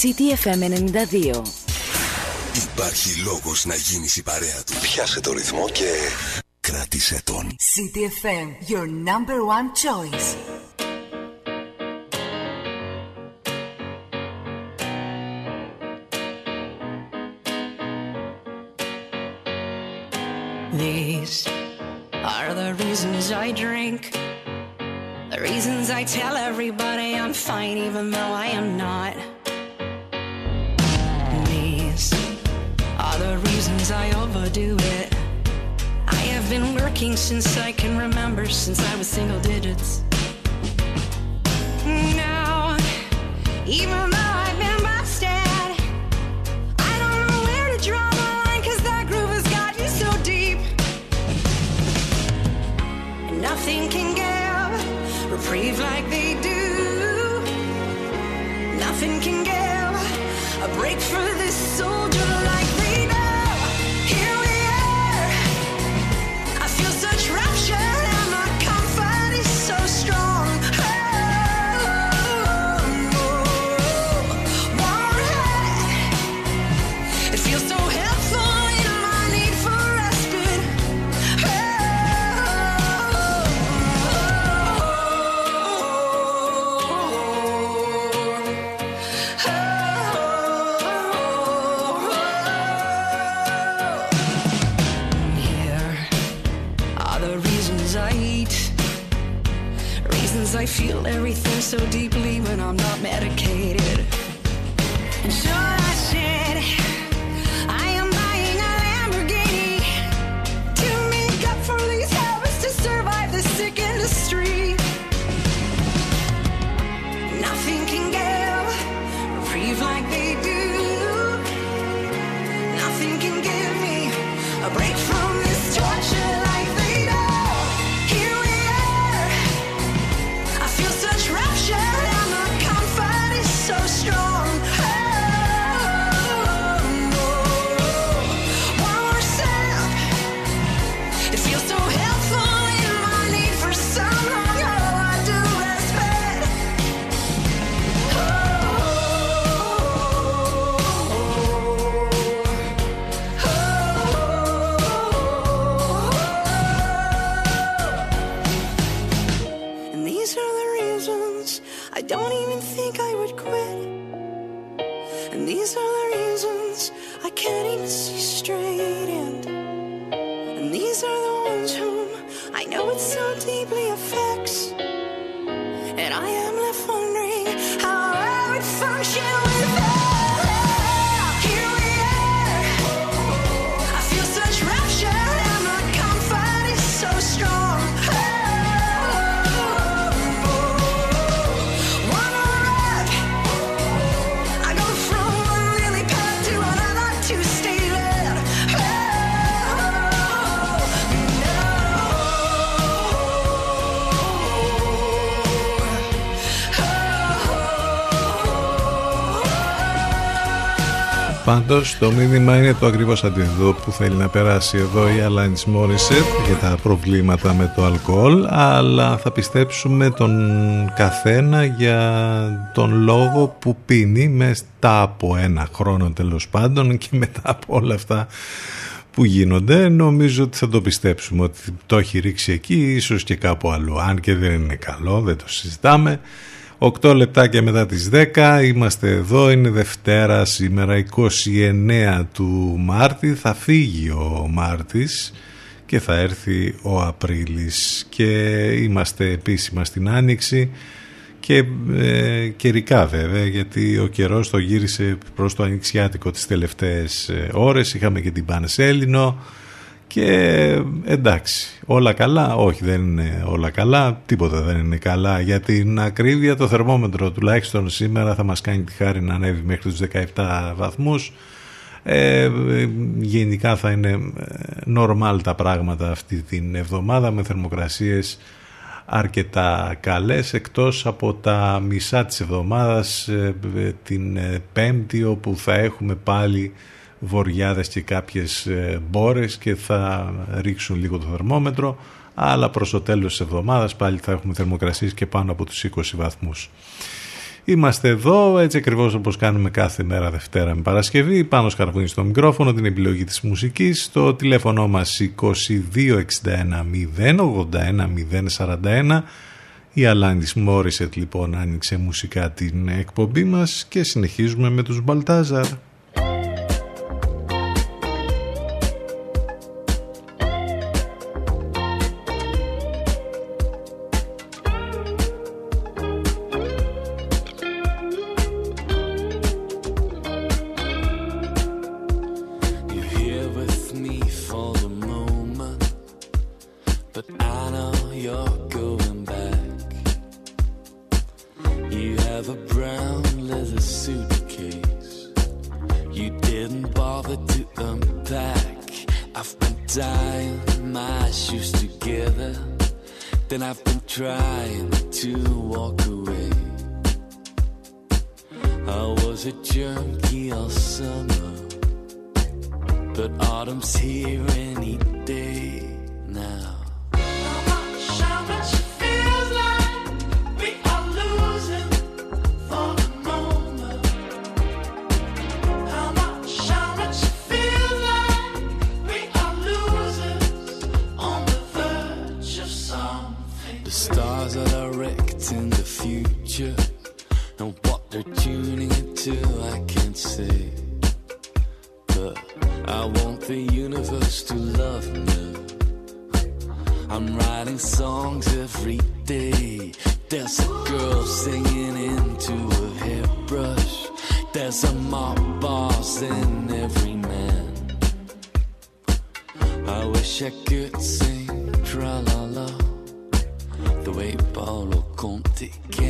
CTFM 92. Υπάρχει λόγος να γίνεις η παρέα του. Πιάσε το ρυθμό και κράτησε τον. CTFM, your number one choice. These are the reasons I drink. The reasons I tell everybody I'm fine even though I am not. Working since I can remember, since I was single digits. Now, even so deeply when I'm Πάντως το μήνυμα είναι το ακριβώς αντίθετο που θέλει να περάσει εδώ η Alanis Morissette για τα προβλήματα με το αλκοόλ αλλά θα πιστέψουμε τον καθένα για τον λόγο που πίνει μετά από ένα χρόνο τέλος πάντων και μετά από όλα αυτά που γίνονται. Νομίζω ότι θα το πιστέψουμε ότι το έχει ρίξει εκεί ίσως και κάπου αλλού. Αν και δεν είναι καλό δεν το συζητάμε 8 λεπτάκια μετά τις 10 είμαστε εδώ, είναι Δευτέρα σήμερα 29 του Μάρτη, θα φύγει ο Μάρτης και θα έρθει ο Απρίλης. Και είμαστε επίσημα στην Άνοιξη και ε, καιρικά βέβαια γιατί ο καιρός το γύρισε προς το ανοιξιάτικο τις τελευταίες ε, ώρες, είχαμε και την Πανσέλινο και εντάξει, όλα καλά, όχι δεν είναι όλα καλά, τίποτα δεν είναι καλά. Για την ακρίβεια το θερμόμετρο τουλάχιστον σήμερα θα μας κάνει τη χάρη να ανέβει μέχρι τους 17 βαθμούς. Ε, γενικά θα είναι normal τα πράγματα αυτή την εβδομάδα με θερμοκρασίες αρκετά καλές εκτός από τα μισά της εβδομάδας την πέμπτη όπου θα έχουμε πάλι βοριάδες και κάποιες μπόρες και θα ρίξουν λίγο το θερμόμετρο αλλά προς το τέλος της εβδομάδας πάλι θα έχουμε θερμοκρασίες και πάνω από τους 20 βαθμούς. Είμαστε εδώ έτσι ακριβώς όπως κάνουμε κάθε μέρα Δευτέρα με Παρασκευή πάνω σκαρβούνι στο μικρόφωνο την επιλογή της μουσικής στο τηλέφωνο μας 2261 081 041 η Αλάνης Μόρισετ λοιπόν άνοιξε μουσικά την εκπομπή μας και συνεχίζουμε με τους Μπαλτάζαρ. Kick.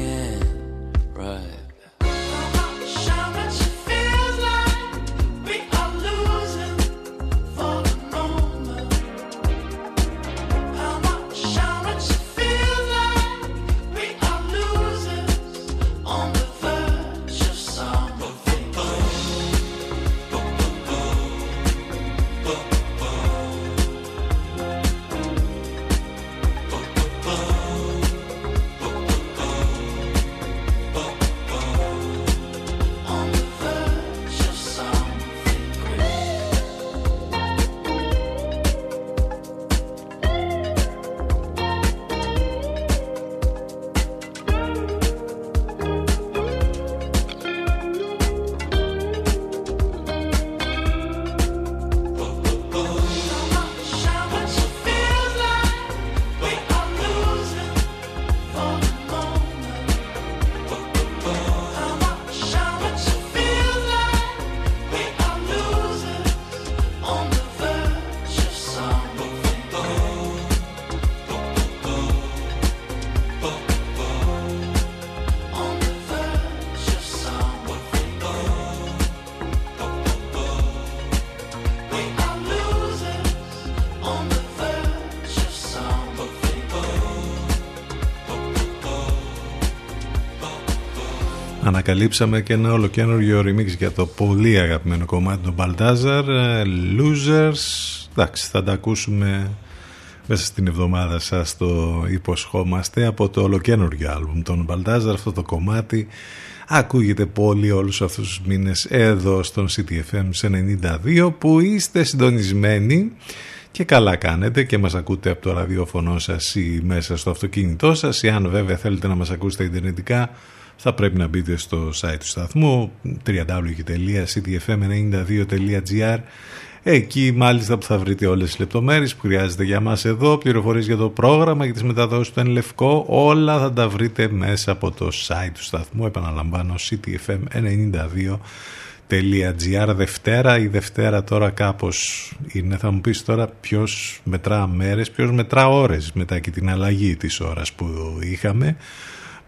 Ανακαλύψαμε και ένα ολοκένουργιο remix για το πολύ αγαπημένο κομμάτι του Baltazar ε, Losers. Εντάξει θα τα ακούσουμε μέσα στην εβδομάδα σας το υποσχόμαστε από το ολοκένουργιο άλμπουμ των Baltazar αυτό το κομμάτι. Ακούγεται πολύ όλους αυτούς τους μήνες εδώ στον CTFM 92 που είστε συντονισμένοι και καλά κάνετε και μας ακούτε από το ραδιόφωνο σας ή μέσα στο αυτοκίνητό σας. Ή αν βέβαια θέλετε να μας ακούσετε ιντερνετικά θα πρέπει να μπείτε στο site του σταθμού www.ctfm92.gr Εκεί μάλιστα που θα βρείτε όλες τις λεπτομέρειες που χρειάζεται για μας εδώ, πληροφορίες για το πρόγραμμα, για τις μεταδόσεις του Εν Λευκό, όλα θα τα βρείτε μέσα από το site του σταθμού, επαναλαμβάνω ctfm92.gr Δευτέρα η Δευτέρα τώρα κάπως είναι, θα μου πεις τώρα ποιος μετρά μέρες, ποιος μετρά ώρες μετά και την αλλαγή της ώρας που είχαμε.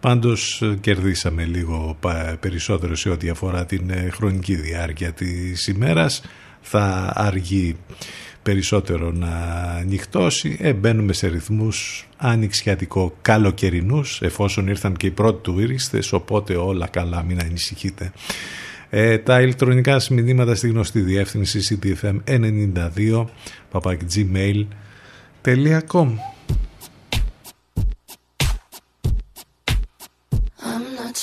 Πάντως ε, κερδίσαμε λίγο περισσότερο σε ό,τι αφορά την ε, χρονική διάρκεια της ημέρας. Θα αργεί περισσότερο να νυχτώσει. Ε, μπαίνουμε σε ρυθμούς ανοιξιατικό καλοκαιρινούς εφόσον ήρθαν και οι πρώτοι του ήριστες οπότε όλα καλά μην ανησυχείτε. Ε, τα ηλεκτρονικά μηνύματα στη γνωστή διεύθυνση ctfm92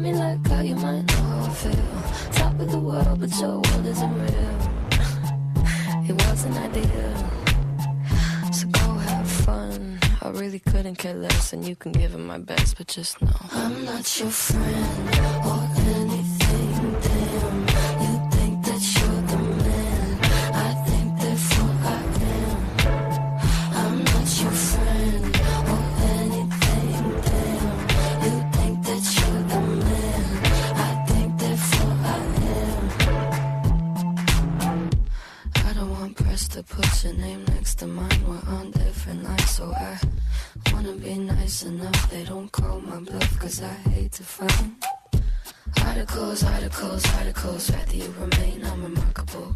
Me like how you might know how I feel. Top of the world, but your world isn't real. It wasn't ideal, So go have fun. I really couldn't care less, and you can give it my best, but just know I'm not your friend. mastermind, we're on different lines, so I wanna be nice enough. They don't call my bluff, cause I hate to find articles, articles, articles. Rather you remain unremarkable.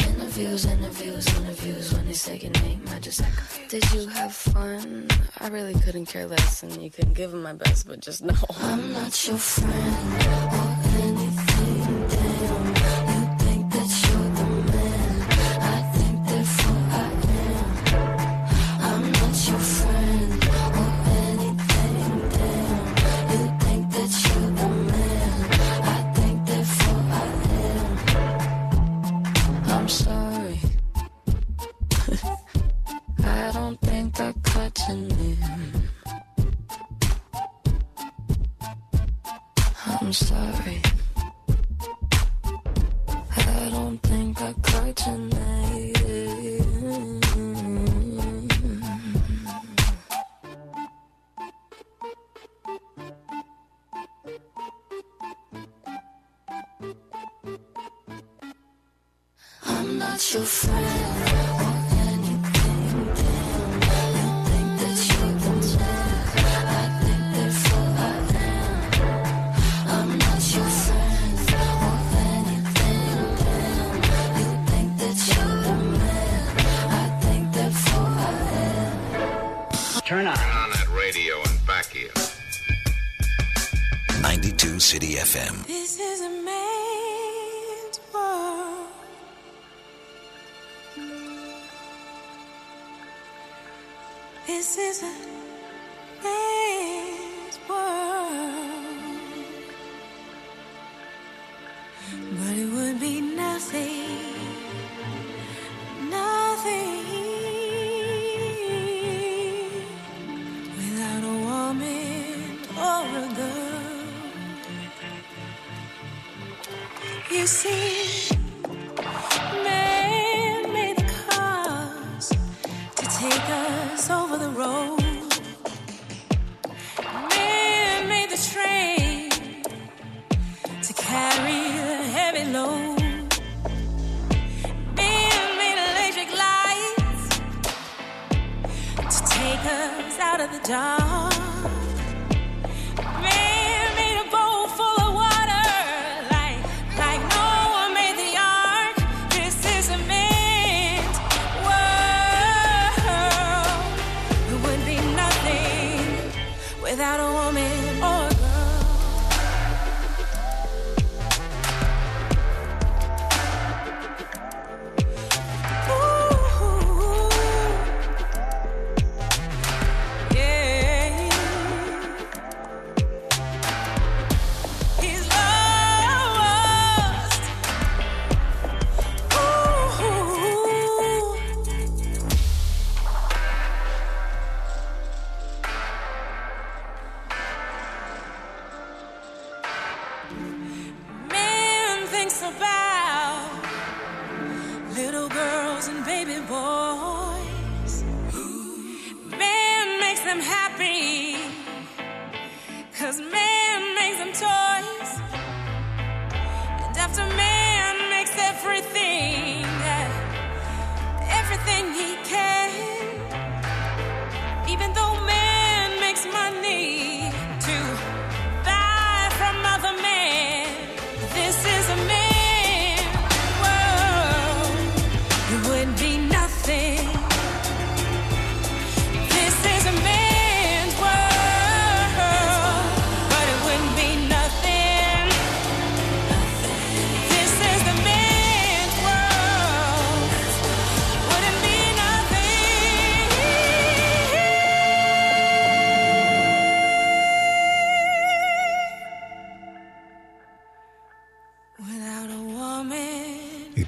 Interviews, interviews, interviews. When they say your name, I just act confused. Did you have fun? I really couldn't care less, and you couldn't give them my best, but just know I'm not your friend.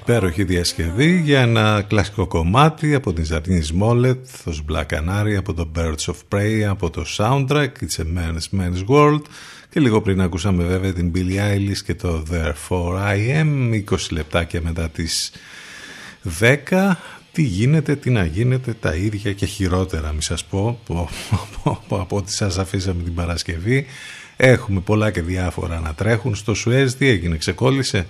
Υπέροχη διασκευή για ένα κλασικό κομμάτι από την Ζαρτίνη Σμόλετ, το Black Canary, από το Birds of Prey, από το soundtrack It's a Man's Man's World και λίγο πριν ακούσαμε βέβαια την Billie Eilish και το Therefore I Am 20 λεπτάκια μετά τις 10 τι γίνεται, τι να γίνεται, τα ίδια και χειρότερα μη σας πω από ό,τι σας αφήσαμε την Παρασκευή. Έχουμε πολλά και διάφορα να τρέχουν. Στο Σουέζ τι έγινε, ξεκόλλησε;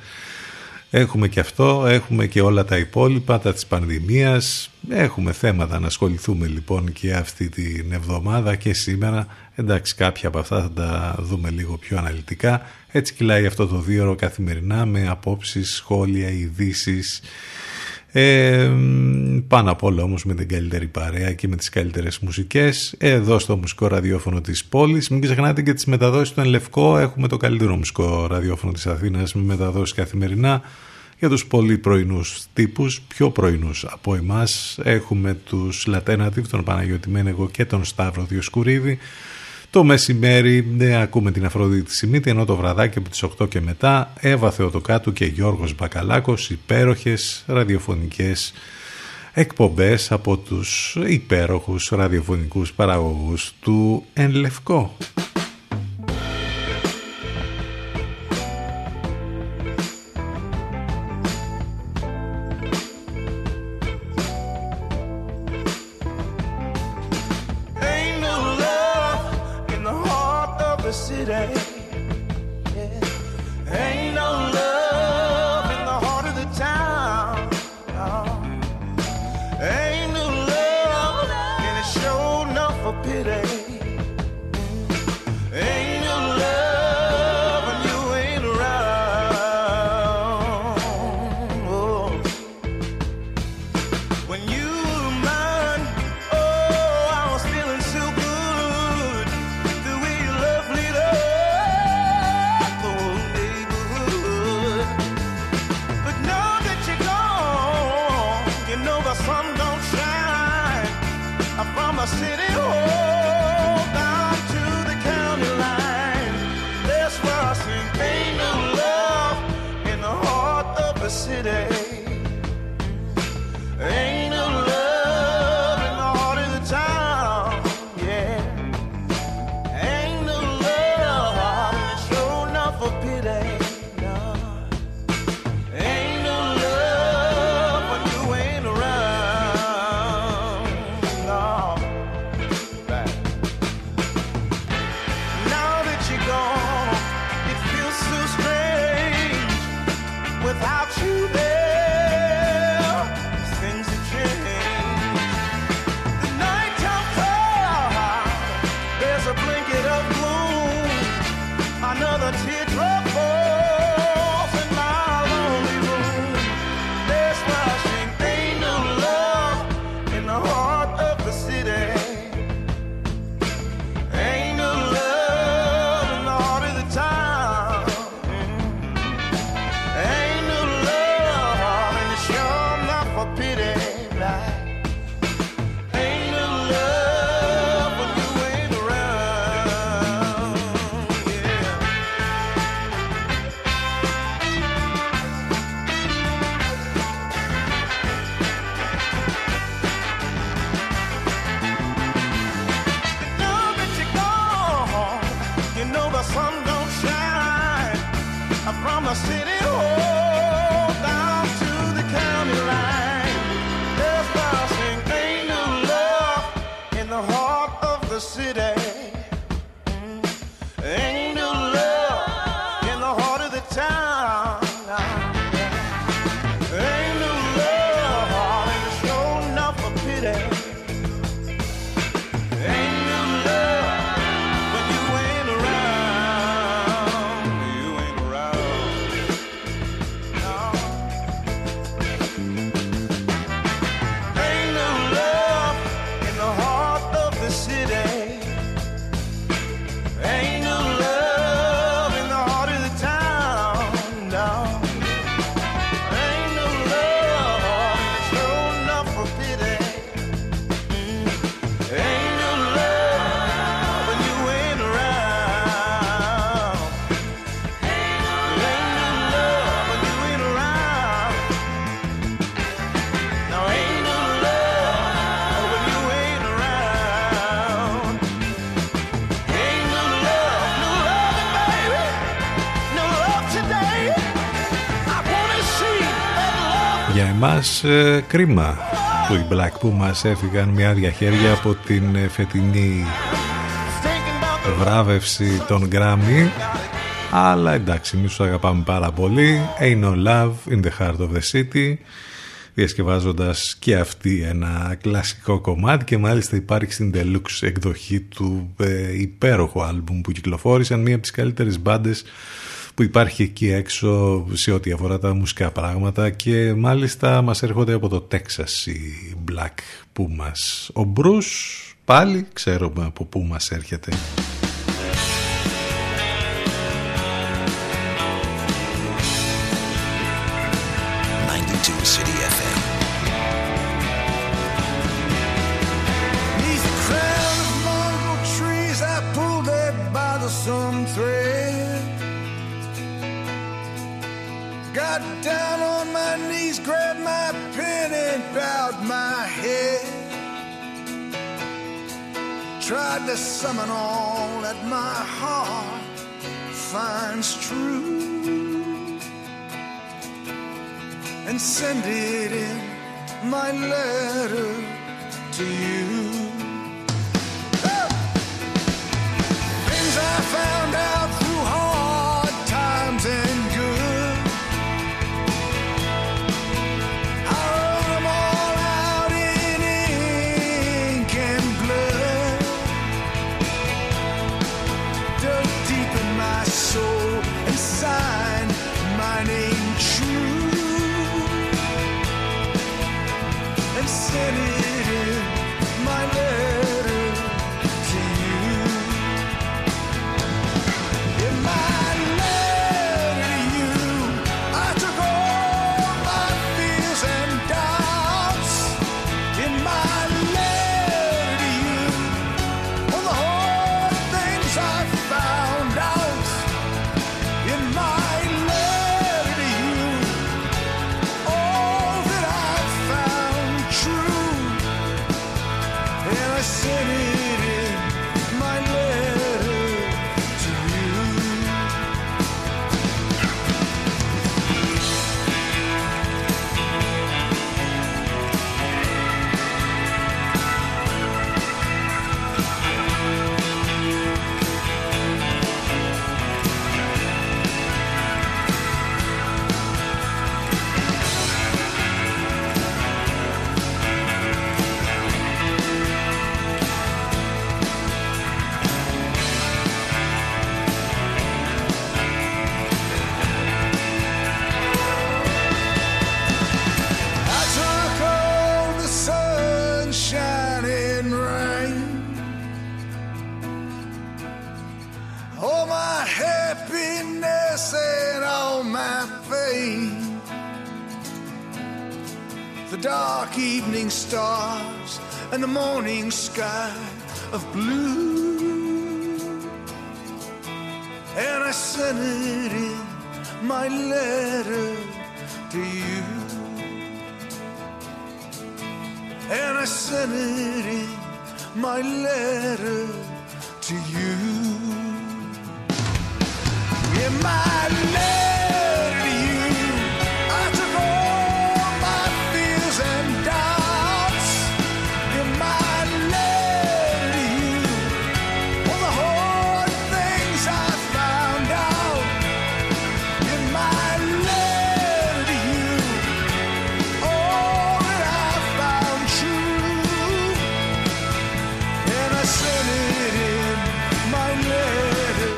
Έχουμε και αυτό, έχουμε και όλα τα υπόλοιπα, τα της πανδημίας. Έχουμε θέματα να ασχοληθούμε λοιπόν και αυτή την εβδομάδα και σήμερα. Εντάξει κάποια από αυτά θα τα δούμε λίγο πιο αναλυτικά. Έτσι κυλάει αυτό το δύο ώρο καθημερινά με απόψεις, σχόλια, ειδήσεις. Ε, πάνω απ' όλα όμως με την καλύτερη παρέα και με τις καλύτερες μουσικές εδώ στο μουσικό ραδιόφωνο της πόλης. Μην ξεχνάτε και τις μεταδόσεις του Ενλευκό έχουμε το καλύτερο μουσικό ραδιόφωνο της Αθήνας με μεταδόσεις καθημερινά για τους πολύ πρωινούς τύπους, πιο πρωινούς από εμάς. Έχουμε τους Λατένατιβ, τον Παναγιώτη Μένεγο και τον Σταύρο Διοσκουρίδη το μεσημέρι ναι, ακούμε την Αφροδίτη Σιμίτη ενώ το βραδάκι από τις 8 και μετά Εύα Θεοτοκάτου και Γιώργος Μπακαλάκος υπέροχες ραδιοφωνικές εκπομπές από τους υπέροχους ραδιοφωνικούς παραγωγούς του Εν Λευκό. the city. Για εμάς ε, κρίμα που οι Black που μας έφυγαν μια άδεια χέρια από την ε, φετινή βράβευση των Grammy. Αλλά εντάξει εμείς τους αγαπάμε πάρα πολύ. Ain't no love in the heart of the city διασκευάζοντας και αυτή ένα κλασικό κομμάτι και μάλιστα υπάρχει στην deluxe εκδοχή του ε, υπέροχου άλμπουμ που κυκλοφόρησαν μία από τις καλύτερες μπάντες που υπάρχει εκεί έξω σε ό,τι αφορά τα μουσικά πράγματα και μάλιστα μας έρχονται από το Τέξας οι Black που μας ο Μπρούς πάλι ξέρουμε από πού μας έρχεται tried to summon all that my heart finds true and send it in my letter to you. Things I found out dark evening stars and the morning sky of blue, and I sent it in my letter to you. And I sent it in my letter to you. In my letter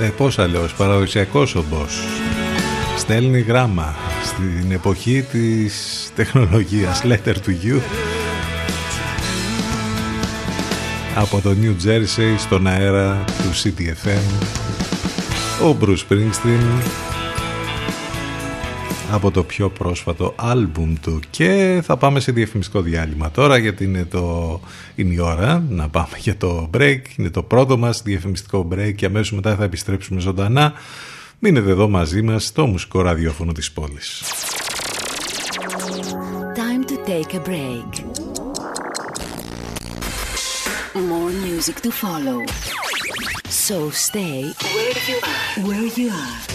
Ε, πώς θα λέω, παραδοσιακός ο Μπός. Στέλνει γράμμα στην εποχή της τεχνολογίας. Letter to You. Από το New Jersey στον αέρα του CTFM ο Bruce Springsteen από το πιο πρόσφατο άλμπουμ του και θα πάμε σε διαφημιστικό διάλειμμα τώρα γιατί είναι, το... είναι η ώρα να πάμε για το break είναι το πρώτο μας διαφημιστικό break και αμέσως μετά θα επιστρέψουμε ζωντανά μείνετε εδώ μαζί μας στο μουσικό ραδιόφωνο της πόλης Time to take a break. More music to follow. So stay where you are. Where you are.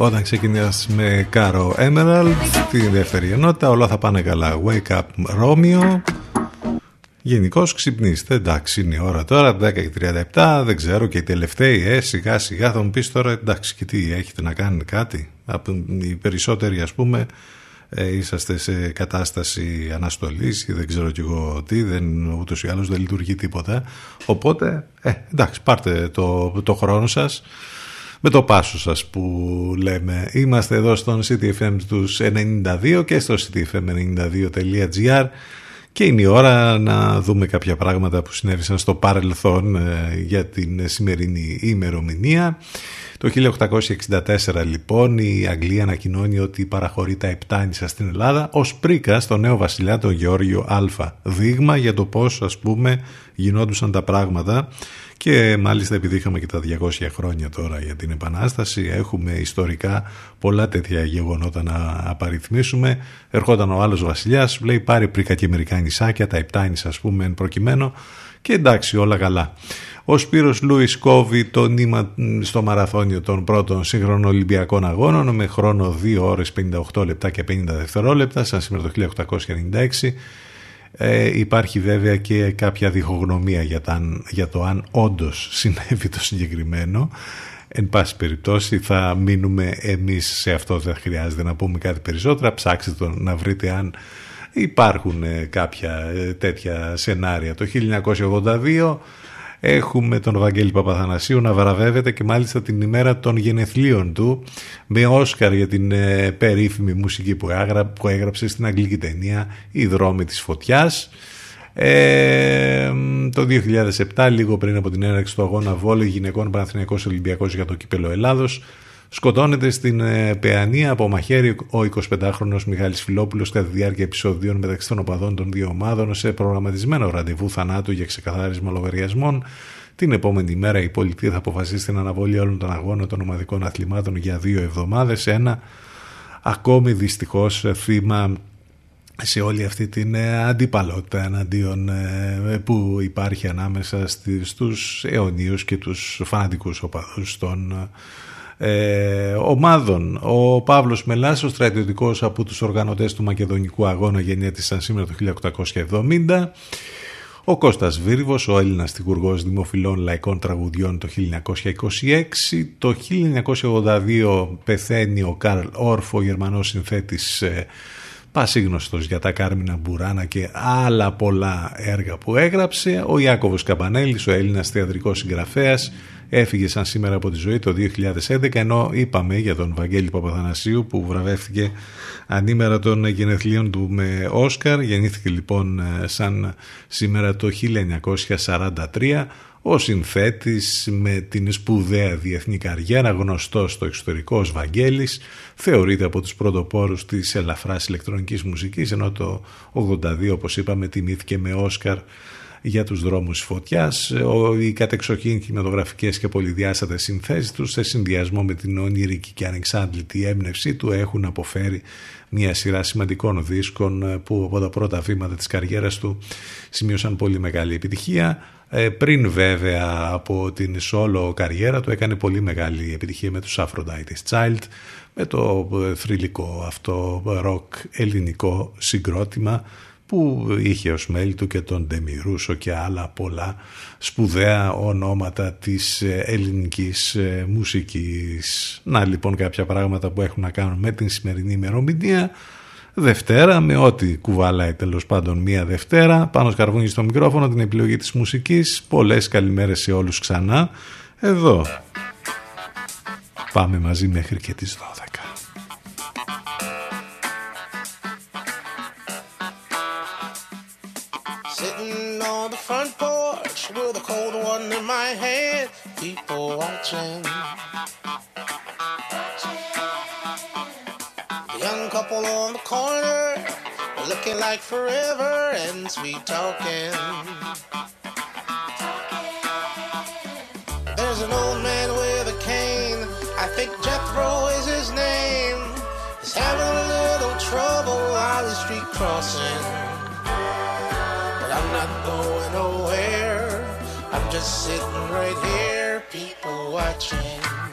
Όταν ξεκινάς με Κάρο Emerald Την δεύτερη ενότητα όλα θα πάνε καλά. Wake up Romeo. Γενικώς ξυπνήστε, εντάξει είναι η ώρα τώρα 10 και 37, δεν ξέρω και οι τελευταίοι ε, σιγά σιγά θα μου πεις τώρα εντάξει και τι έχετε να κάνετε κάτι; Οι περισσότεροι ας πούμε ε, είσαστε σε κατάσταση αναστολής ή δεν ξέρω κι εγώ τι δεν, ούτως ή άλλως δεν λειτουργεί τίποτα. Οπότε ε, εντάξει πάρτε το, το χρόνο σας με το πάσος σας που λέμε. Είμαστε εδώ στον CTFM τους 92 και στο ctfm92.gr και είναι η ώρα να δούμε κάποια πράγματα που συνέβησαν στο παρελθόν ε, για την σημερινή ημερομηνία. Το 1864 λοιπόν η Αγγλία ανακοινώνει ότι παραχωρεί τα Επτάνησα στην Ελλάδα ως πρίκα στο νέο βασιλιά τον Γεώργιο Α. Δείγμα για το πώς ας πούμε γινόντουσαν τα πράγματα και μάλιστα επειδή είχαμε και τα 200 χρόνια τώρα για την Επανάσταση έχουμε ιστορικά πολλά τέτοια γεγονότα να απαριθμίσουμε. Ερχόταν ο άλλος βασιλιάς λέει πάρει πρίκα και μερικά νησάκια τα Επτάνησα ας πούμε εν προκειμένου. Και εντάξει όλα καλά. Ο Σπύρος Λούις κόβει το νήμα στο μαραθώνιο των πρώτων σύγχρονων Ολυμπιακών Αγώνων με χρόνο 2 ώρες 58 λεπτά και 50 δευτερόλεπτα σαν σήμερα το 1896 ε, υπάρχει βέβαια και κάποια διχογνωμία για, τα, για το αν όντως συνέβη το συγκεκριμένο. Εν πάση περιπτώσει θα μείνουμε εμείς σε αυτό, δεν χρειάζεται να πούμε κάτι περισσότερο. Ψάξτε το να βρείτε αν υπάρχουν ε, κάποια ε, τέτοια σενάρια. Το 1982 έχουμε τον Βαγγέλη Παπαθανασίου να βραβεύεται και μάλιστα την ημέρα των γενεθλίων του με Όσκαρ για την ε, περίφημη μουσική που, που έγραψε στην αγγλική ταινία «Η δρόμη της φωτιάς». Ε, το 2007, λίγο πριν από την έναρξη του αγώνα Βόλε γυναικών Παναθηναϊκός Ολυμπιακός για το κύπελο Ελλάδος, σκοτώνεται στην ε, Παιανία από μαχαίρι ο 25χρονος Μιχάλης Φιλόπουλος κατά τη διάρκεια επεισοδίων μεταξύ των οπαδών των δύο ομάδων σε προγραμματισμένο ραντεβού θανάτου για ξεκαθάρισμα λογαριασμών. Την επόμενη μέρα η πολιτεία θα αποφασίσει την αναβολή όλων των αγώνων των ομαδικών αθλημάτων για δύο εβδομάδες. Ένα ακόμη δυστυχώς θύμα σε όλη αυτή την ε, αντίπαλότητα εναντίον ε, που υπάρχει ανάμεσα στους αιωνίους και τους φανατικούς οπαδούς των ε, ομάδων. Ο Παύλος Μελάς, ο στρατιωτικός από τους οργανωτές του Μακεδονικού Αγώνα γεννιέτησαν σήμερα το 1870. Ο Κώστας Βίρβος, ο Έλληνας τυχουργός δημοφιλών λαϊκών τραγουδιών το 1926. Το 1982 πεθαίνει ο Καρλ Όρφ, ο Γερμανός συνθέτης ε, πασίγνωστος για τα Κάρμινα Μπουράνα και άλλα πολλά έργα που έγραψε. Ο Ιάκωβος Καμπανέλης, ο Έλληνας θεατρικός συγγραφέας, έφυγε σαν σήμερα από τη ζωή το 2011 ενώ είπαμε για τον Βαγγέλη Παπαθανασίου που βραβεύτηκε ανήμερα των γενεθλίων του με Όσκαρ. Γεννήθηκε λοιπόν ε, σαν σήμερα το 1943 ο συνθέτης με την σπουδαία διεθνή καριέρα γνωστός στο εξωτερικό ως Βαγγέλης θεωρείται από τους πρωτοπόρους της ελαφράς ηλεκτρονικής μουσικής ενώ το 82 όπως είπαμε τιμήθηκε με Όσκαρ για τους δρόμους φωτιάς. Οι κατεξοχήν κινηματογραφικές και πολυδιάστατες συνθέσεις τους σε συνδυασμό με την ονειρική και ανεξάντλητη έμπνευσή του έχουν αποφέρει μια σειρά σημαντικών δίσκων που από τα πρώτα βήματα της καριέρας του σημείωσαν πολύ μεγάλη επιτυχία. Ε, πριν βέβαια από την solo καριέρα του έκανε πολύ μεγάλη επιτυχία με τους Aphrodite's Child με το θρηλυκό αυτό ροκ ελληνικό συγκρότημα που είχε ως μέλη του και τον Ντεμιρούσο και άλλα πολλά σπουδαία ονόματα της ε, ελληνικής ε, μουσικής. Να λοιπόν κάποια πράγματα που έχουν να κάνουν με την σημερινή ημερομηνία. Δευτέρα με ό,τι κουβαλάει τέλος πάντων μία Δευτέρα. Πάνω σκαρβούνι στο μικρόφωνο την επιλογή της μουσικής. Πολλές καλημέρες σε όλους ξανά. Εδώ. Πάμε μαζί μέχρι και τις 12 my hand, people watching. The young couple on the corner, looking like forever and sweet talking. There's an old man with a cane, I think Jethro is his name. He's having a little trouble while he's street crossing. But I'm not going just sitting right here, people watching.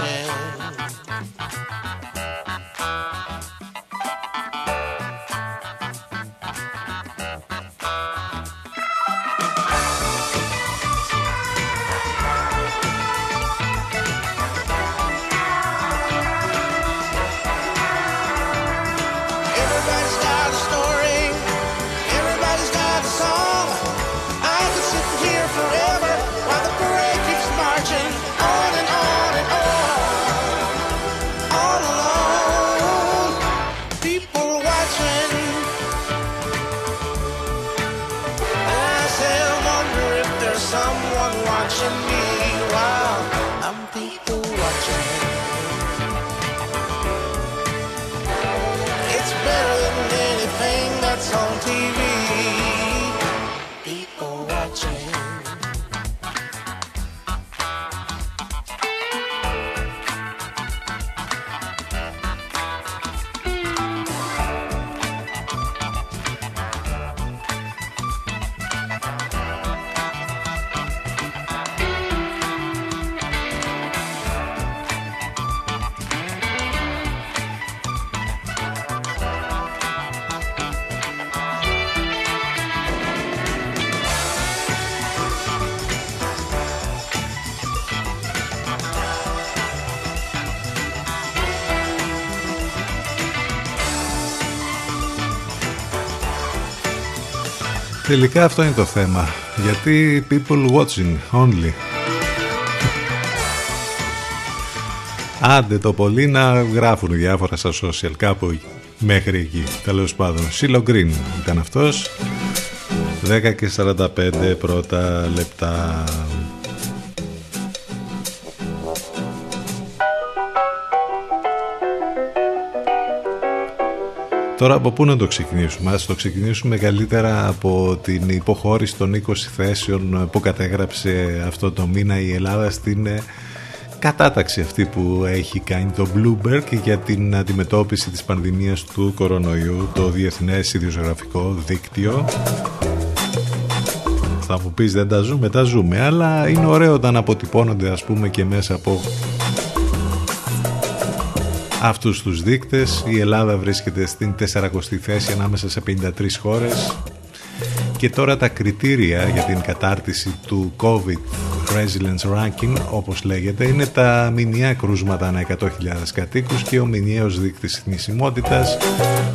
Watching. Τελικά αυτό είναι το θέμα. Γιατί people watching only. Άντε το πολύ να γράφουν διάφορα στα social κάπου μέχρι εκεί. Τέλος πάντων. Σίλο Green ήταν αυτός. 10 και 45 πρώτα λεπτά. Τώρα από πού να το ξεκινήσουμε; Ας το ξεκινήσουμε καλύτερα από την υποχώρηση των 20 θέσεων που κατέγραψε αυτό το μήνα η Ελλάδα στην ε, κατάταξη αυτή που έχει κάνει το Bloomberg για την αντιμετώπιση της πανδημίας του κορονοϊού, το Διεθνές Ιδιοσιογραφικό Δίκτυο. Θα μου πεις δεν τα ζούμε, τα ζούμε, αλλά είναι ωραίο όταν αποτυπώνονται ας πούμε και μέσα από αυτούς τους δείκτες. Η Ελλάδα βρίσκεται στην 40η θέση ανάμεσα σε 53 χώρες και τώρα τα κριτήρια για την κατάρτιση του COVID Resilience Ranking όπως λέγεται είναι τα μηνιαία κρούσματα ανά 100.000 κατοίκους και ο μηνιαίος δείκτης θνησιμότητας,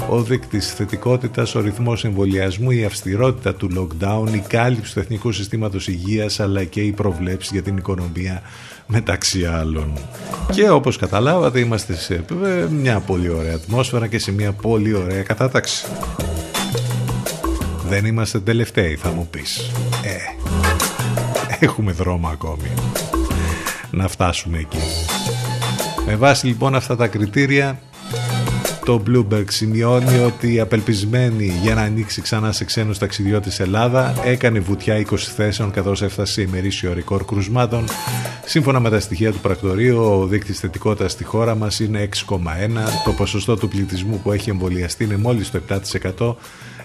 ο δείκτης θετικότητας, ο ρυθμός εμβολιασμού, η αυστηρότητα του lockdown, η κάλυψη του Εθνικού Συστήματος Υγείας αλλά και οι προβλέψεις για την οικονομία μεταξύ άλλων. Και όπως καταλάβατε είμαστε σε μια πολύ ωραία ατμόσφαιρα και σε μια πολύ ωραία κατάταξη. Δεν είμαστε τελευταίοι θα μου πεις. Ε, έχουμε δρόμο ακόμη να φτάσουμε εκεί. Με βάση λοιπόν αυτά τα κριτήρια το Bloomberg σημειώνει ότι απελπισμένη για να ανοίξει ξανά σε ξένους ταξιδιώτες Ελλάδα έκανε βουτιά 20 θέσεων καθώς έφτασε σε ημερήσιο ρεκόρ κρουσμάτων. Σύμφωνα με τα στοιχεία του πρακτορείου, ο δείκτης θετικότητας στη χώρα μας είναι 6,1. Το ποσοστό του πληθυσμού που έχει εμβολιαστεί είναι μόλις το 7%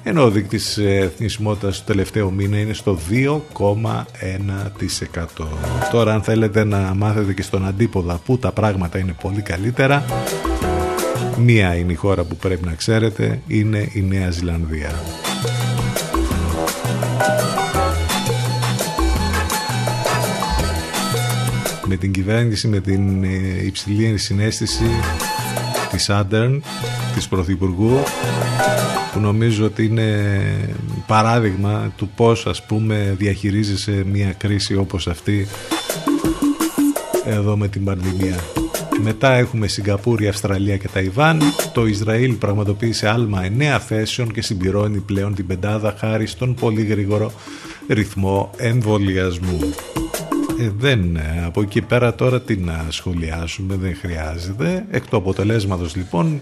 ενώ ο δείκτης εθνισμότητας του τελευταίου μήνα είναι στο 2,1%. Τώρα αν θέλετε να μάθετε και στον αντίποδα που τα πράγματα είναι πολύ καλύτερα, μία είναι η χώρα που πρέπει να ξέρετε, είναι η Νέα Ζηλανδία. Με την κυβέρνηση, με την ε, υψηλή συνέστηση της Άντερν, της Πρωθυπουργού, που νομίζω ότι είναι παράδειγμα του πώς ας πούμε διαχειρίζεσαι μια κρίση όπως αυτή εδώ με την πανδημία. Μετά έχουμε Σιγκαπούρη, Αυστραλία και Ταϊβάν. Το Ισραήλ πραγματοποίησε άλμα 9 θέσεων και συμπληρώνει πλέον την πεντάδα χάρη στον πολύ γρήγορο ρυθμό εμβολιασμού. Ε, δεν, ε, από εκεί πέρα τώρα τι να σχολιάσουμε, δεν χρειάζεται. Εκ του αποτελέσματος λοιπόν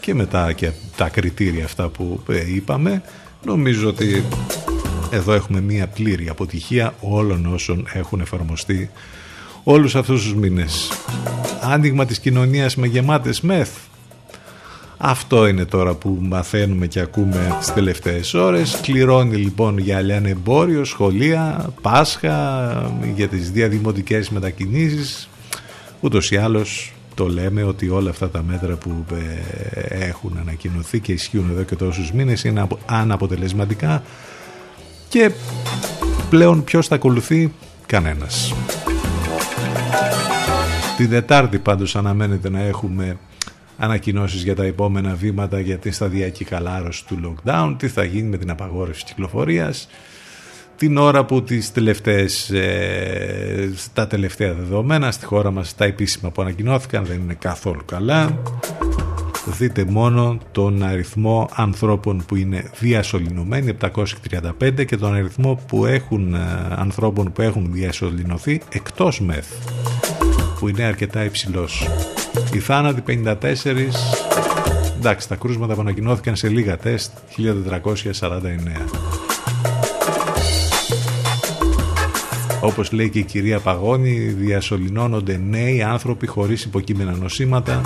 και μετά και τα κριτήρια αυτά που ε, είπαμε νομίζω ότι εδώ έχουμε μία πλήρη αποτυχία όλων όσων έχουν εφαρμοστεί όλους αυτούς τους μήνες. Άνοιγμα της κοινωνίας με γεμάτες μεθ. Αυτό είναι τώρα που μαθαίνουμε και ακούμε τις τελευταίες ώρες. Κληρώνει λοιπόν για εμπόριο, σχολεία, Πάσχα, για τις διαδημοτικές μετακινήσεις. Ούτως ή άλλως το λέμε ότι όλα αυτά τα μέτρα που ε, έχουν ανακοινωθεί και ισχύουν εδώ και τόσους μήνες είναι αναποτελεσματικά και πλέον ποιος θα ακολουθεί; Κανένας. Την Δετάρτη πάντως αναμένεται να έχουμε ανακοινώσεις για τα επόμενα βήματα για την σταδιακή χαλάρωση του lockdown, τι θα γίνει με την απαγόρευση κυκλοφορίας, την ώρα που τις τελευταίες, ε, τα τελευταία δεδομένα στη χώρα μας τα επίσημα που ανακοινώθηκαν δεν είναι καθόλου καλά. Δείτε μόνο τον αριθμό ανθρώπων που είναι διασωληνωμένοι 735 και τον αριθμό που έχουν, ε, ανθρώπων που έχουν διασωληνωθεί εκτός μεθ που είναι αρκετά υψηλός οι θάνατοι 54 εντάξει τα κρούσματα που ανακοινώθηκαν σε λίγα τεστ 1449 Όπως λέει και η κυρία Παγώνη, διασωληνώνονται νέοι άνθρωποι χωρίς υποκείμενα νοσήματα.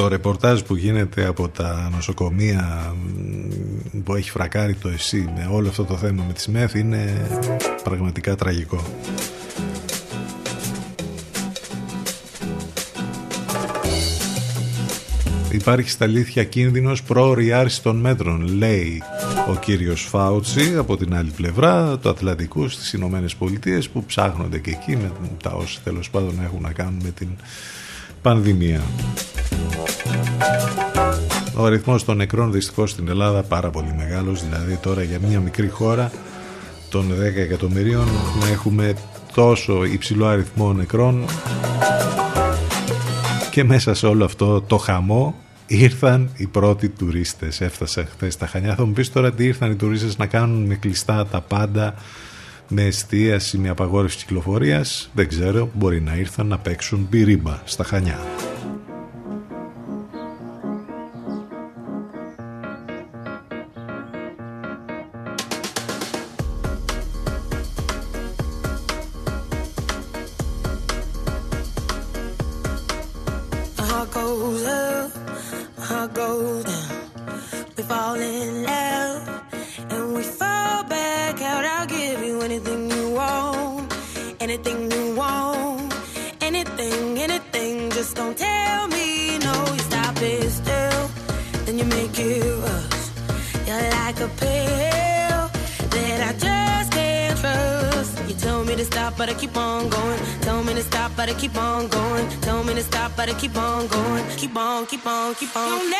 το ρεπορτάζ που γίνεται από τα νοσοκομεία που έχει φρακάρει το ΕΣΥ με όλο αυτό το θέμα με τις ΜΕΘ είναι πραγματικά τραγικό. Υπάρχει στα αλήθεια κίνδυνος άρση των μέτρων, λέει ο κύριος Φάουτσι από την άλλη πλευρά του Ατλαντικού στις Ηνωμένες Πολιτείες που ψάχνονται και εκεί με τα όσα τέλος πάντων έχουν να κάνουν με την πανδημία. Ο αριθμό των νεκρών δυστυχώς στην Ελλάδα πάρα πολύ μεγάλος, δηλαδή τώρα για μια μικρή χώρα των 10 εκατομμυρίων να έχουμε τόσο υψηλό αριθμό νεκρών και μέσα σε όλο αυτό το χαμό ήρθαν οι πρώτοι τουρίστες. Έφτασα χθες στα Χανιά. Θα μου πεις τώρα τι ήρθαν οι τουρίστες να κάνουν με κλειστά τα πάντα με εστίαση, με απαγόρευση κυκλοφορίας. Δεν ξέρω, μπορεί να ήρθαν να παίξουν πυρίμπα στα Χανιά. don't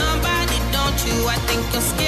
somebody, don't you? I think you're scared.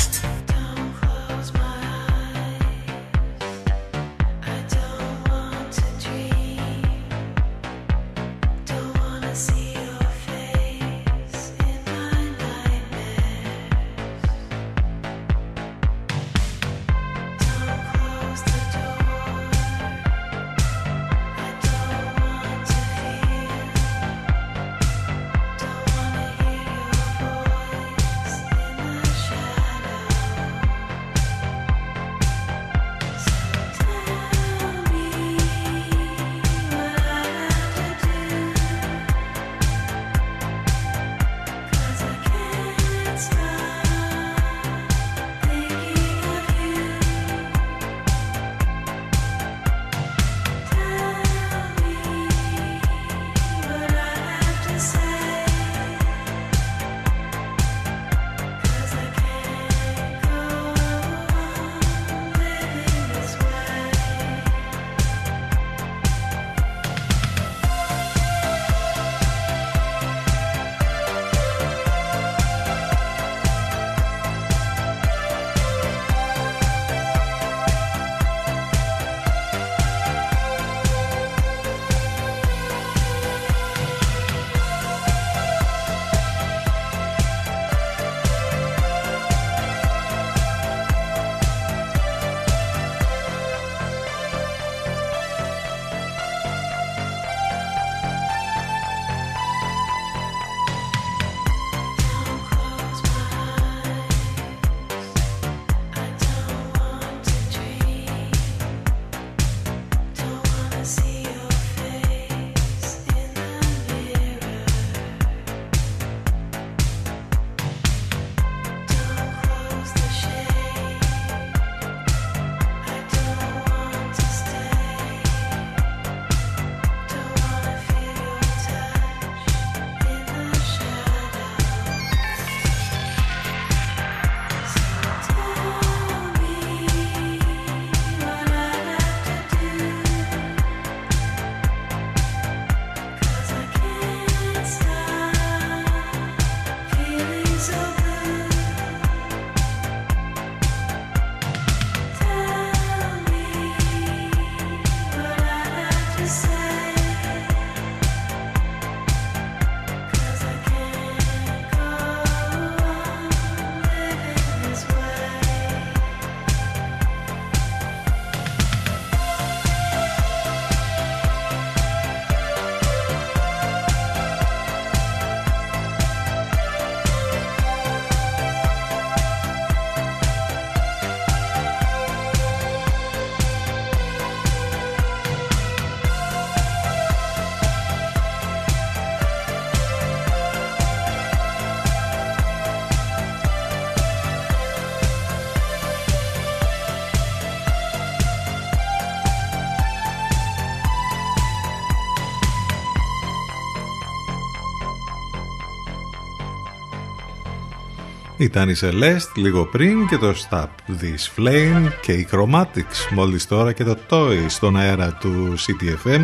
Ήταν η Celeste λίγο πριν και το Stop This Flame και η Chromatics. Μόλις τώρα και το Toy στον αέρα του CTFM.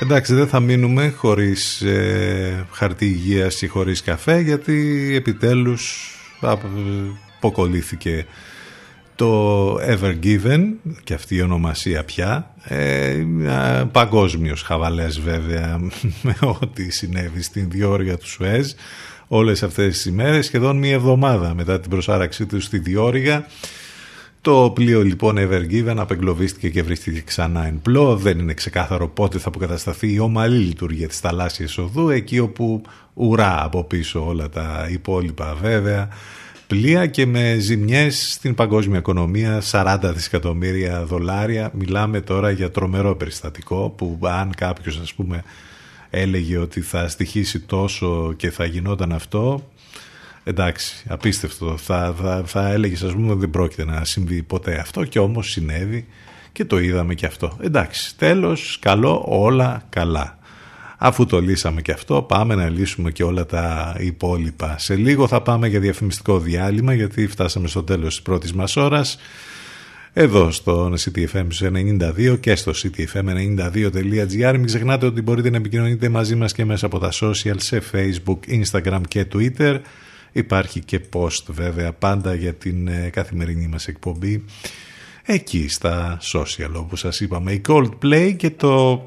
Εντάξει δεν θα μείνουμε χωρίς ε, χαρτί υγείας ή χωρίς καφέ γιατί επιτέλους αποκολλήθηκε το Ever Given και αυτή η ονομασία πια. Ε, παγκόσμιος χαβαλές βέβαια με ό,τι συνέβη στην διόρυγα του Σουέζ όλες αυτές τις ημέρες σχεδόν μία εβδομάδα μετά την προσάραξή τους στη διόρυγα το πλοίο λοιπόν Ever Given απεγκλωβίστηκε και βρίσκεται ξανά εν πλώ. Δεν είναι ξεκάθαρο πότε θα αποκατασταθεί η ομαλή λειτουργία της θαλάσσιας οδού εκεί όπου ουρά από πίσω όλα τα υπόλοιπα βέβαια πλοία και με ζημιές στην παγκόσμια οικονομία 40 δισεκατομμύρια δολάρια. Μιλάμε τώρα για τρομερό περιστατικό που αν κάποιος ας πούμε έλεγε ότι θα στοιχήσει τόσο και θα γινόταν αυτό εντάξει απίστευτο θα, θα, θα έλεγες ας πούμε δεν πρόκειται να συμβεί ποτέ αυτό και όμως συνέβη και το είδαμε και αυτό εντάξει τέλος καλό όλα καλά Αφού το λύσαμε και αυτό, πάμε να λύσουμε και όλα τα υπόλοιπα. Σε λίγο θα πάμε για διαφημιστικό διάλειμμα, γιατί φτάσαμε στο τέλος της πρώτης μας ώρας. Εδώ στο CTFM 92 και στο ctfm92.gr Μην ξεχνάτε ότι μπορείτε να επικοινωνείτε μαζί μας και μέσα από τα social σε facebook, instagram και twitter Υπάρχει και post βέβαια πάντα για την ε, καθημερινή μας εκπομπή εκεί στα social όπως σας είπαμε η Coldplay και το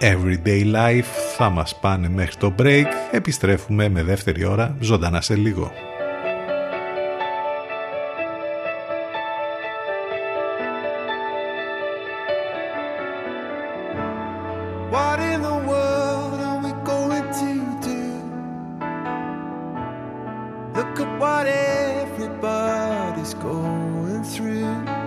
Everyday Life θα μας πάνε μέχρι το break. Επιστρέφουμε με δεύτερη ώρα ζωντανά σε λίγο. look at what everybody's going through.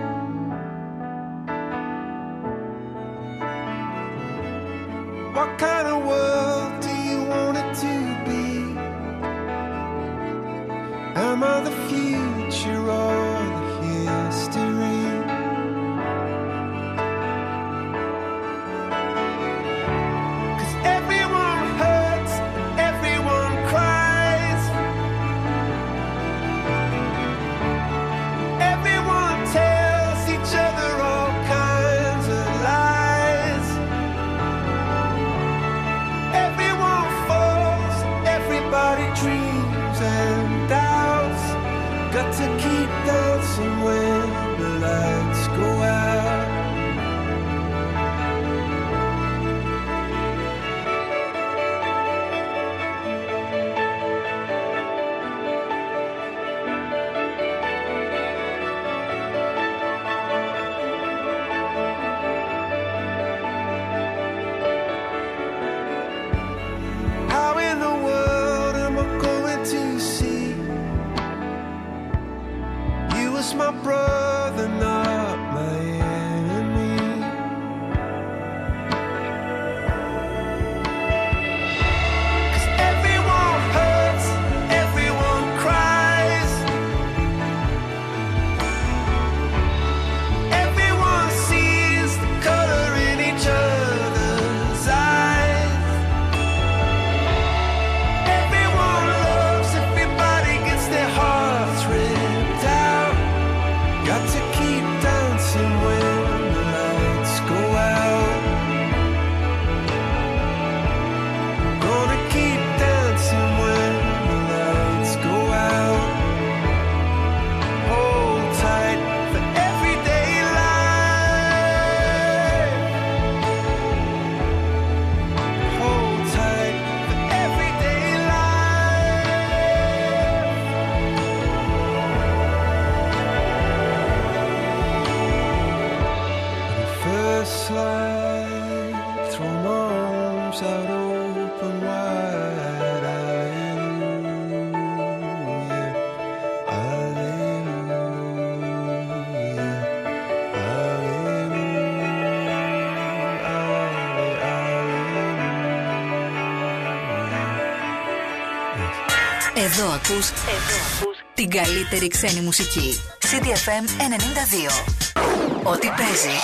Ακούς, Εδώ ακούς την καλύτερη ξένη μουσική. CDFM 92. Ό,τι παίζει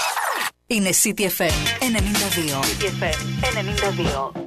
είναι CDFM 92. CDFM 92.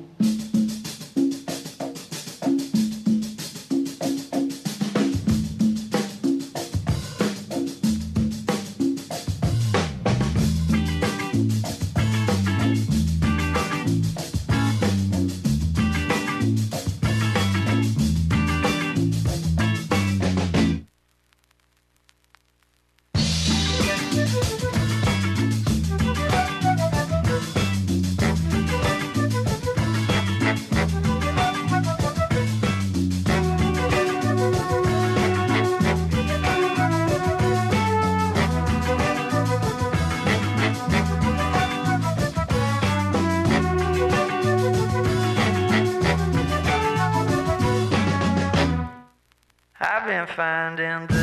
Finding.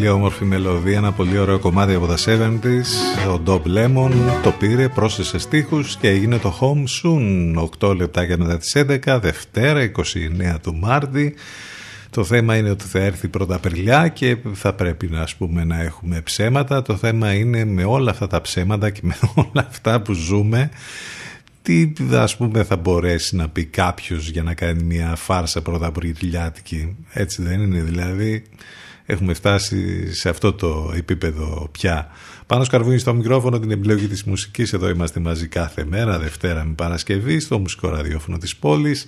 Πολύ όμορφη μελωδία, ένα πολύ ωραίο κομμάτι από τα 70s. Ο Dob Lemon το πήρε, πρόσθεσε στίχους και έγινε το Home Soon. 8 λεπτάκια μετά τις 11, Δευτέρα, 29 του Μάρτη. Το θέμα είναι ότι θα έρθει πρώτα Απριλιά και θα πρέπει να, ας πούμε, να έχουμε ψέματα. Το θέμα είναι με όλα αυτά τα ψέματα και με όλα αυτά που ζούμε τι ας πούμε θα μπορέσει να πει κάποιος για να κάνει μια φάρσα πρώτα Απριλιάτικη. Έτσι δεν είναι δηλαδή. Έχουμε φτάσει σε αυτό το επίπεδο πια. Πάνω σκαρβούνι στο μικρόφωνο την επιλογή της μουσικής. Εδώ είμαστε μαζί κάθε μέρα, Δευτέρα με Παρασκευή, στο μουσικό ραδιόφωνο της πόλης.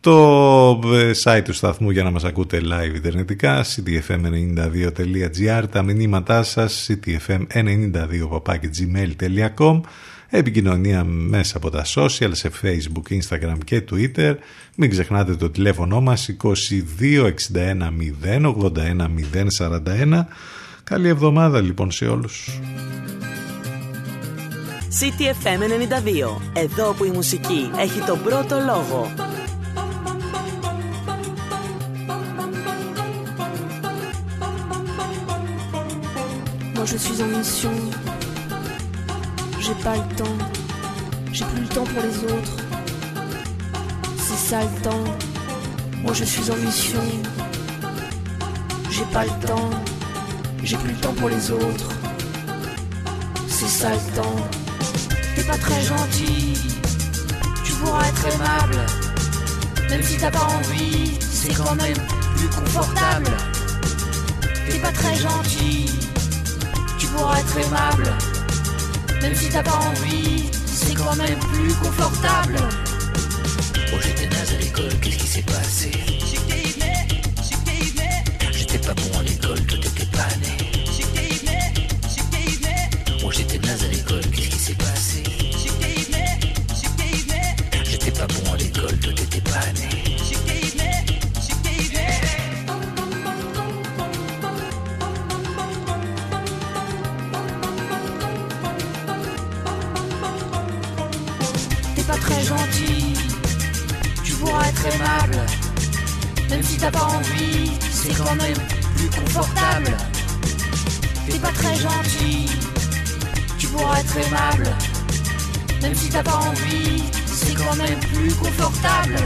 Το ε, site του σταθμού για να μας ακούτε live ιντερνετικά ctfm92.gr Τα μηνύματά σας ctfm92.gmail.com Επικοινωνία μέσα από τα social σε facebook, instagram και twitter Μην ξεχνάτε το τηλέφωνο μας 2261 081 041 Καλή εβδομάδα λοιπόν σε όλους CTFM 92. Εδώ που η μουσική έχει τον πρώτο λόγο. Moi je suis en mission. J'ai pas le temps. J'ai plus le temps pour les autres. C'est ça le temps. Moi je suis en mission. J'ai pas le temps. J'ai plus le temps pour les autres. C'est ça le temps. T'es pas très gentil. Tu pourras être aimable. Même si t'as pas envie, c'est quand même plus confortable. T'es pas très gentil. Tu pourras être aimable. Même si t'as pas envie, c'est quand même plus confortable. Oh j'étais naze à l'école, qu'est-ce qui s'est passé? C'est quand même plus confortable. T'es pas très gentil. Tu pourras être aimable. Même si t'as pas envie, c'est quand même plus confortable.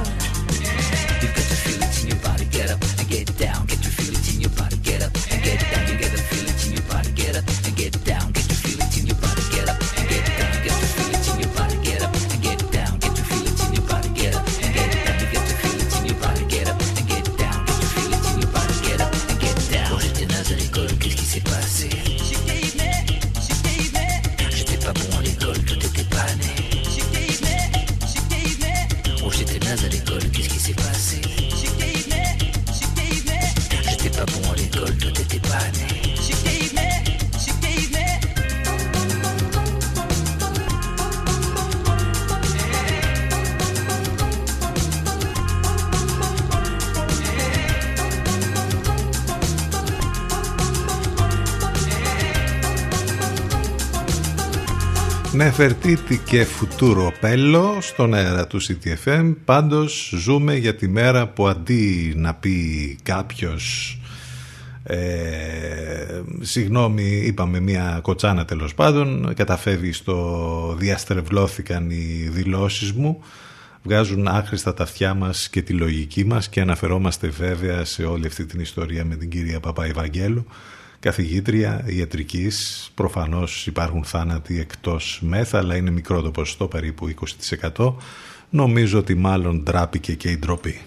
Νεφερτίτη και Φουτούρο Πέλο στον αέρα του CTFM Πάντως ζούμε για τη μέρα που αντί να πει κάποιος ε, Συγγνώμη είπαμε μια κοτσάνα τέλος πάντων Καταφεύγει στο διαστρεβλώθηκαν οι δηλώσεις μου Βγάζουν άχρηστα τα αυτιά μας και τη λογική μας Και αναφερόμαστε βέβαια σε όλη αυτή την ιστορία με την κυρία Παπαϊβαγγέλου καθηγήτρια ιατρικής. Προφανώς υπάρχουν θάνατοι εκτός μέθα, αλλά είναι μικρό το ποσοστό, περίπου 20%. Νομίζω ότι μάλλον ντράπηκε και η ντροπή.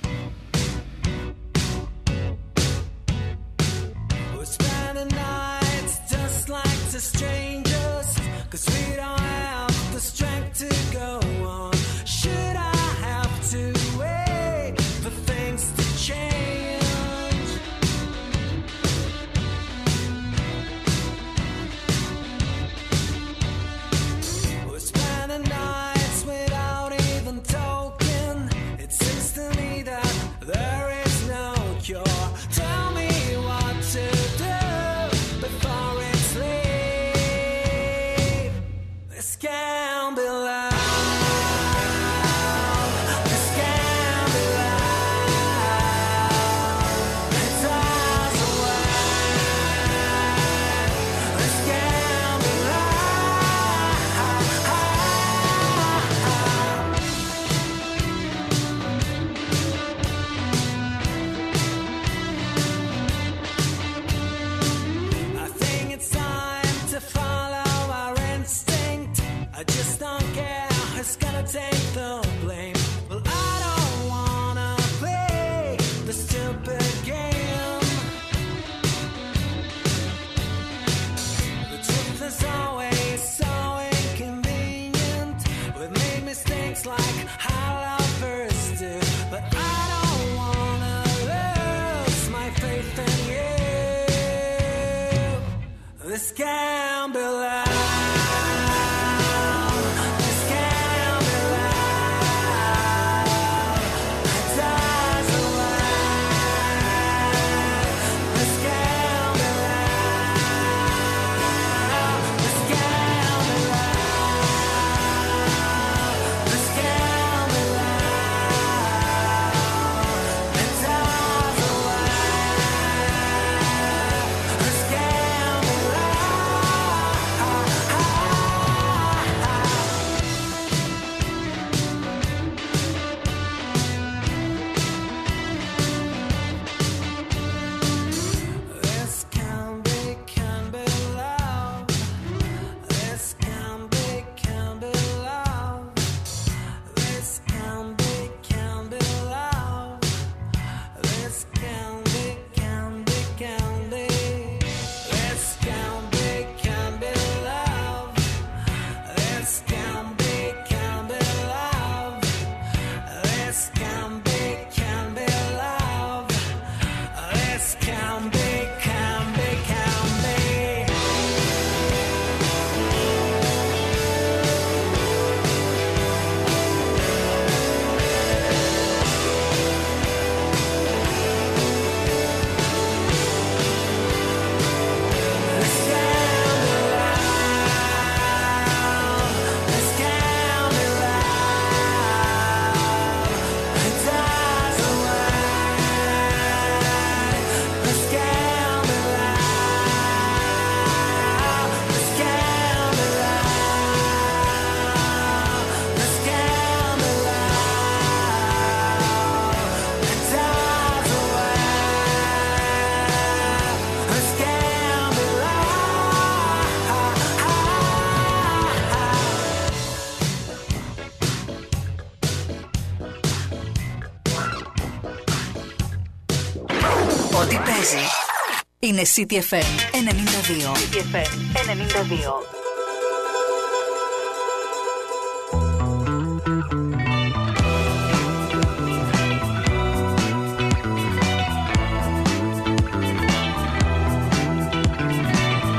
είναι CTFM 92. CTFM 92.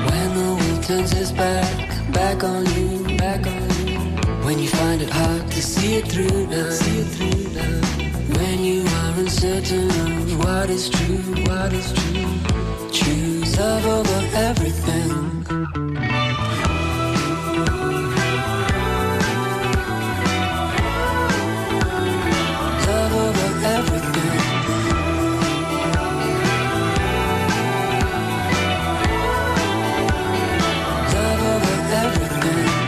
When the world turns its back, back on you, back on you. When you find it hard to see it through now, see it through now. When you are uncertain of what is true, what is true. love over everything. Love over everything. Love over everything.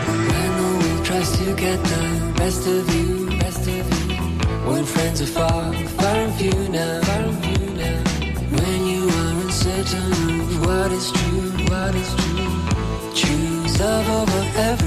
Get the best of you, best of you. When friends are far, far and few now uncertain of what is true, what is true. Choose love over everything.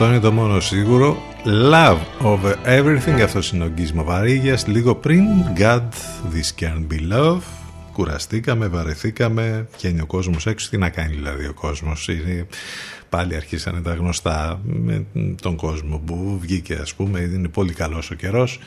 Αυτό είναι το μόνο σίγουρο. Love over everything. Αυτό είναι ο Γκίσ Μαβαρίγιας. Λίγο πριν God, this can be love. Κουραστήκαμε, βαρεθήκαμε. Βγαίνει ο κόσμος έξω. Τι να κάνει δηλαδή ο κόσμος. Είναι... Πάλι αρχίσανε τα γνωστά με τον κόσμο που βγήκε ας πούμε. Είναι πολύ καλός ο καιρός.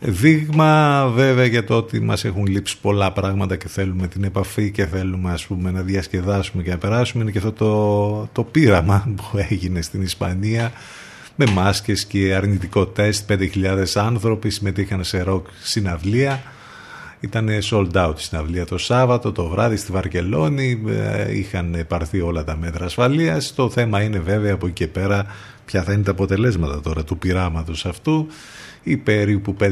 Δείγμα βέβαια για το ότι μας έχουν λείψει πολλά πράγματα και θέλουμε την επαφή και θέλουμε ας πούμε να διασκεδάσουμε και να περάσουμε. Είναι και αυτό το, το πείραμα που έγινε στην Ισπανία με μάσκες και αρνητικό τεστ. 5.000 άνθρωποι συμμετείχαν σε ροκ συναυλία. Ήταν sold out η συναυλία το Σάββατο το βράδυ στη Βαρκελόνη. Ε, είχαν πάρθει όλα τα μέτρα ασφαλείας. Το θέμα είναι βέβαια από εκεί και πέρα ποια θα είναι τα αποτελέσματα τώρα του πειράματος αυτού οι περίπου 5.000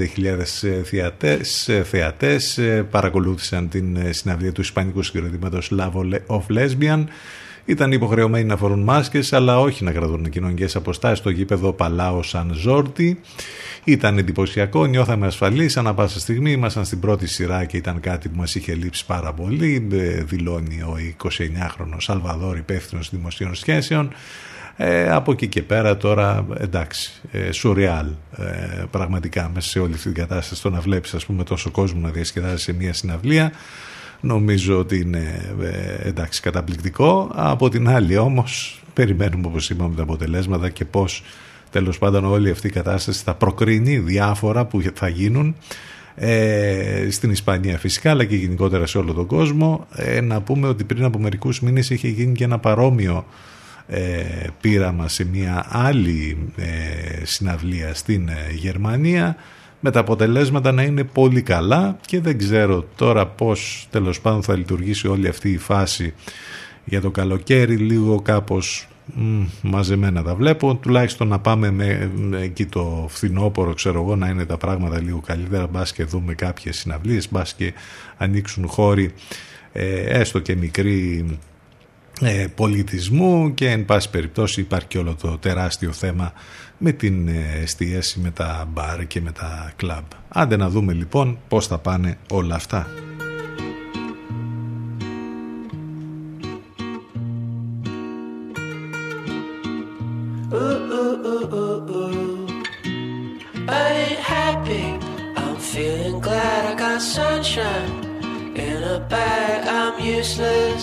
θεατές, θεατές ε, παρακολούθησαν την ε, συναυλία του Ισπανικού συγκροτήματος Love of Lesbian. Ήταν υποχρεωμένοι να φορούν μάσκες, αλλά όχι να κρατούν κοινωνικές αποστάσεις στο γήπεδο Παλάο Σαν Ζόρτι. Ήταν εντυπωσιακό, νιώθαμε ασφαλείς, ανά πάσα στιγμή ήμασταν στην πρώτη σειρά και ήταν κάτι που μας είχε λείψει πάρα πολύ, ε, δηλώνει ο 29χρονος Σαλβαδόρ υπεύθυνος δημοσίων σχέσεων. Ε, από εκεί και πέρα τώρα εντάξει, ε, σουρεάλ ε, πραγματικά μέσα σε όλη αυτή την κατάσταση το να βλέπεις ας πούμε τόσο κόσμο να διασκεδάζει σε μια συναυλία νομίζω ότι είναι ε, εντάξει καταπληκτικό. Από την άλλη όμως περιμένουμε όπως είπαμε τα αποτελέσματα και πως τέλος πάντων όλη αυτή η κατάσταση θα προκρίνει διάφορα που θα γίνουν ε, στην Ισπανία φυσικά αλλά και γενικότερα σε όλο τον κόσμο. Ε, να πούμε ότι πριν από μερικούς μήνες είχε γίνει και ένα παρόμοιο ε, πείραμα σε μια άλλη ε, συναυλία στην ε, Γερμανία με τα αποτελέσματα να είναι πολύ καλά και δεν ξέρω τώρα πως τέλος πάντων θα λειτουργήσει όλη αυτή η φάση για το καλοκαίρι λίγο κάπως μ, μαζεμένα τα βλέπω. Τουλάχιστον να πάμε με, με εκεί το φθινόπωρο ξέρω εγώ να είναι τα πράγματα λίγο καλύτερα. Μπας και δούμε κάποιες συναυλίες μπας και ανοίξουν χώροι ε, έστω και μικροί ε, πολιτισμού και εν πάση περιπτώσει υπάρχει και όλο το τεράστιο θέμα με την ε, εστίαση, με τα μπαρ και με τα κλαμπ. Άντε να δούμε λοιπόν πώς θα πάνε όλα αυτά. Ooh, ooh, ooh, ooh, ooh. I ain't happy. I'm feeling glad I got sunshine in a bag. I'm useless,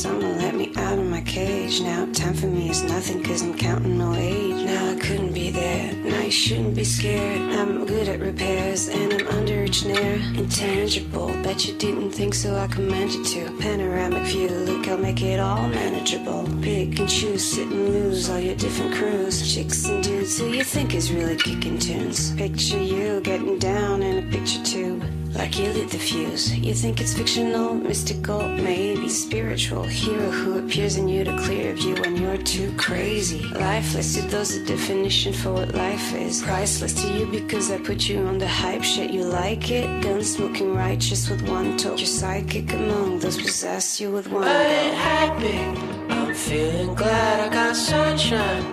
Someone let me out of my cage. Now, time for me is nothing, cause I'm counting no age. Now, I couldn't be there. Now, you shouldn't be scared. I'm good at repairs, and I'm under each near. Intangible, bet you didn't think so. I commend you to. Panoramic view, look, I'll make it all manageable. Pick and choose, sit and lose all your different crews. Chicks and dudes who you think is really kicking tunes. Picture you getting down in a picture tube. Like you lit the fuse. You think it's fictional, mystical, maybe spiritual. Hero who appears in you to clear view when you're too crazy. Lifeless to those the definition for what life is. Priceless to you because I put you on the hype shit. You like it? Gun smoking righteous with one toe. Your psychic among those possess you with one. I ain't go. happy. I'm feeling glad I got sunshine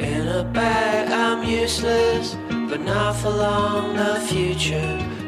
in a bag. I'm useless, but not for long. The future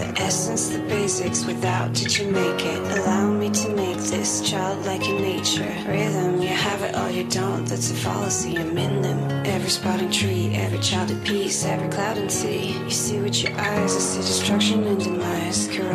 The essence, the basics, without did you make it? Allow me to make this childlike in nature. Rhythm, you have it or you don't, that's a fallacy, I'm in them. Every spotting tree, every child at peace, every cloud and sea. You see with your eyes, I see destruction and.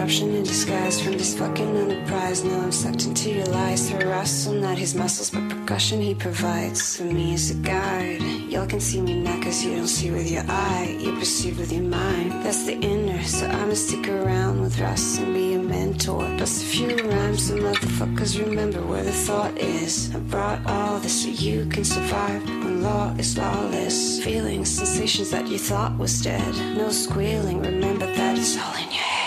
Corruption in disguise from this fucking enterprise. Now I'm sucked into your lies. Through Russell, not his muscles, but percussion he provides. For me as a guide. Y'all can see me now cause you don't see with your eye. You perceive with your mind. That's the inner, so I'ma stick around with Russ and be a mentor. Plus a few rhymes, so motherfuckers remember where the thought is. I brought all this so you can survive when law is lawless. Feelings, sensations that you thought was dead. No squealing, remember that it's all in your head.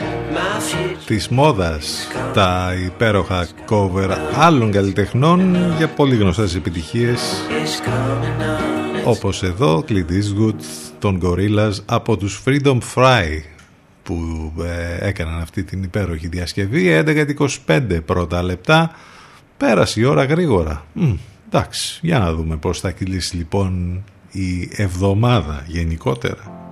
My future. της μόδας τα υπέροχα cover άλλων καλλιτεχνών για πολύ γνωστές επιτυχίες is coming on. όπως εδώ Clint Eastwood των Gorillaz από τους Freedom Fry που ε, έκαναν αυτή την υπέροχη διασκευή 11-25 πρώτα λεπτά πέρασε η ώρα γρήγορα Μμ, εντάξει για να δούμε πως θα κυλήσει λοιπόν η εβδομάδα γενικότερα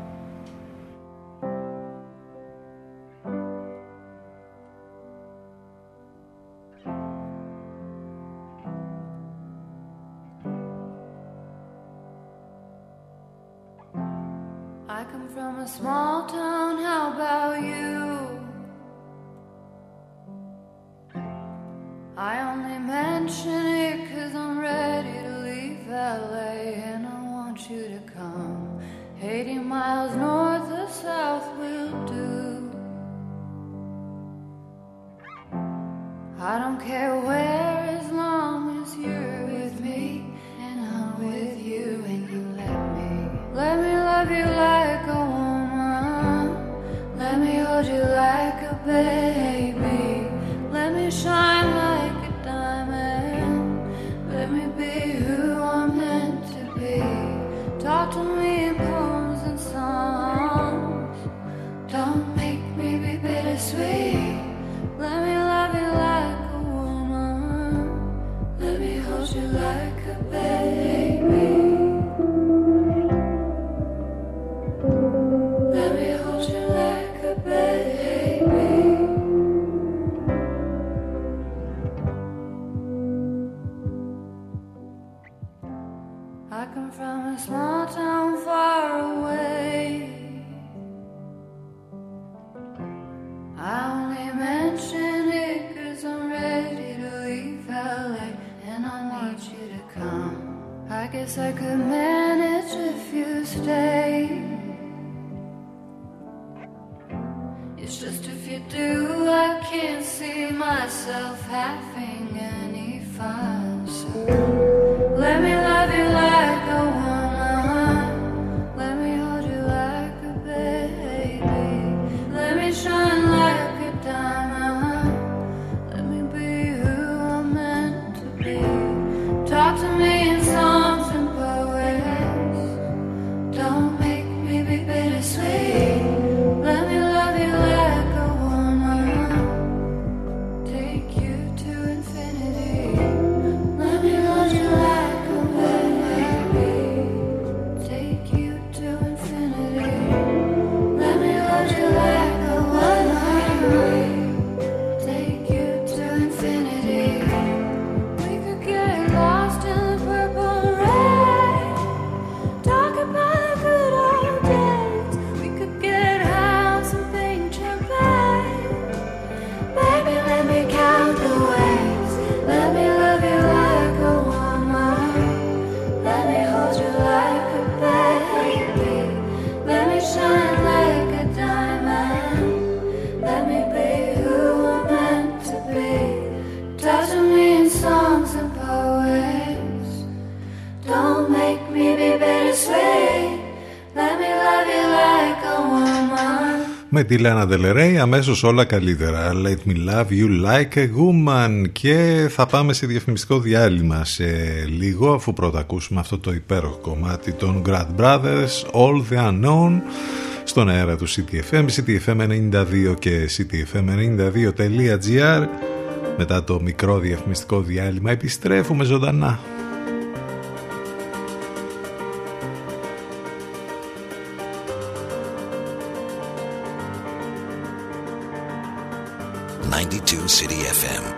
It's just if you do, I can't see myself having any fun. So τη Λένα Ντελερέη αμέσως όλα καλύτερα. Let me love you like a woman. Και θα πάμε σε διαφημιστικό διάλειμμα σε λίγο αφού πρώτα ακούσουμε αυτό το υπέροχο κομμάτι των Grad Brothers All the Unknown στον αέρα του CTFM, CTFM92 και CTFM92.gr μετά το μικρό διαφημιστικό διάλειμμα επιστρέφουμε ζωντανά. City FM.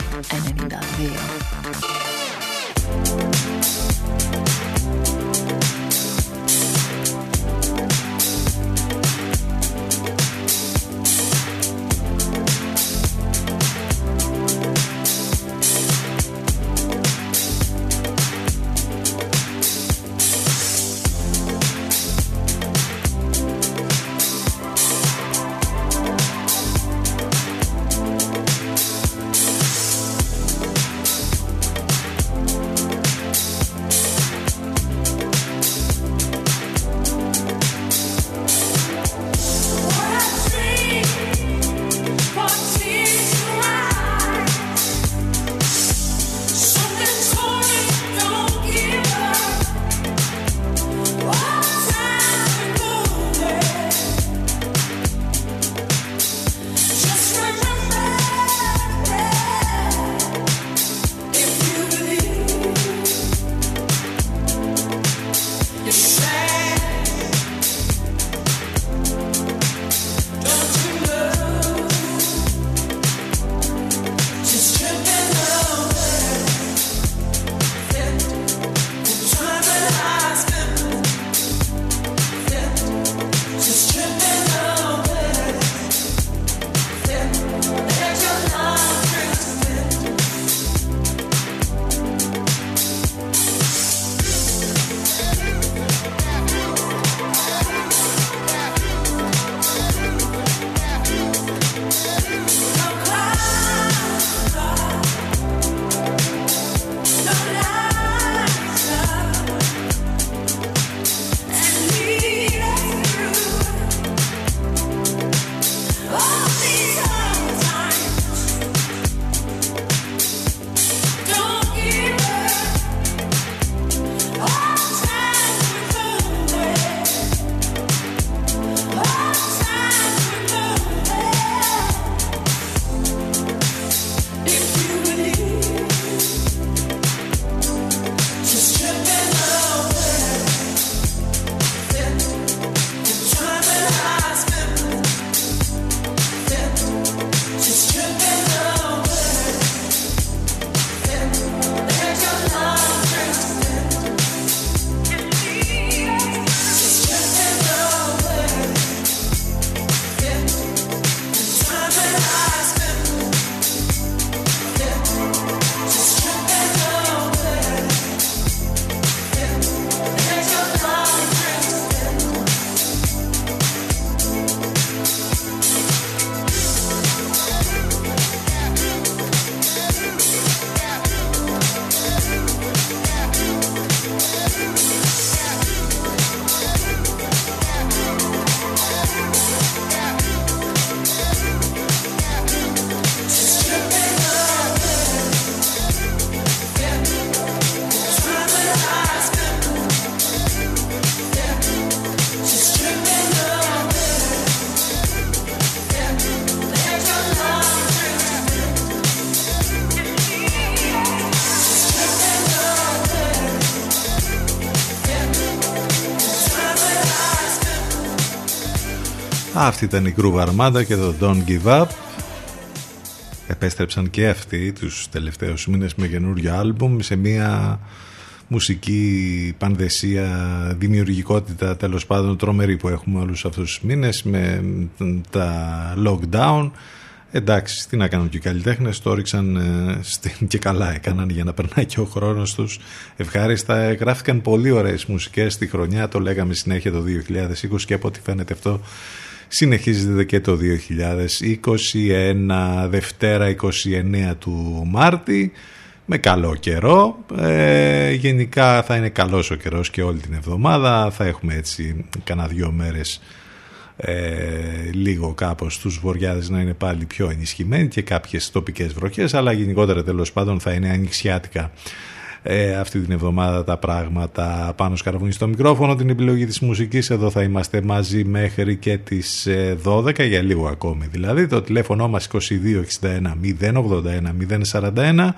en in dat weer. Αυτή ήταν η Groove Armada και το Don't Give Up. Επέστρεψαν και αυτοί τους τελευταίους μήνες με καινούριο άλμπουμ σε μια μουσική πανδεσία, δημιουργικότητα τέλος πάντων τρομερή που έχουμε όλους αυτούς τους μήνες με τα lockdown. Εντάξει, τι να κάνουν και οι καλλιτέχνες, το ρίξαν ε, και καλά έκαναν για να περνάει και ο χρόνος τους ευχάριστα. Γράφηκαν πολύ ωραίες μουσικές στη χρονιά, το λέγαμε συνέχεια το 2020 και από ό,τι φαίνεται αυτό συνεχίζεται και το 2021 Δευτέρα 29 του Μάρτη. Με καλό καιρό. Ε, γενικά θα είναι καλός ο καιρός και όλη την εβδομάδα. Θα έχουμε έτσι κανένα δυο μέρες ε, λίγο κάπως τους βοριάδες να είναι πάλι πιο ενισχυμένοι και κάποιες τοπικές βροχές αλλά γενικότερα τέλος πάντων θα είναι ανοιξιάτικα ε, αυτή την εβδομάδα τα πράγματα. Πάνω σκαρβούνι στο μικρόφωνο την επιλογή της μουσικής. Εδώ θα είμαστε μαζί μέχρι και τις 12 ε, για λίγο ακόμη δηλαδή. Το τηλέφωνο μας 2261 081 041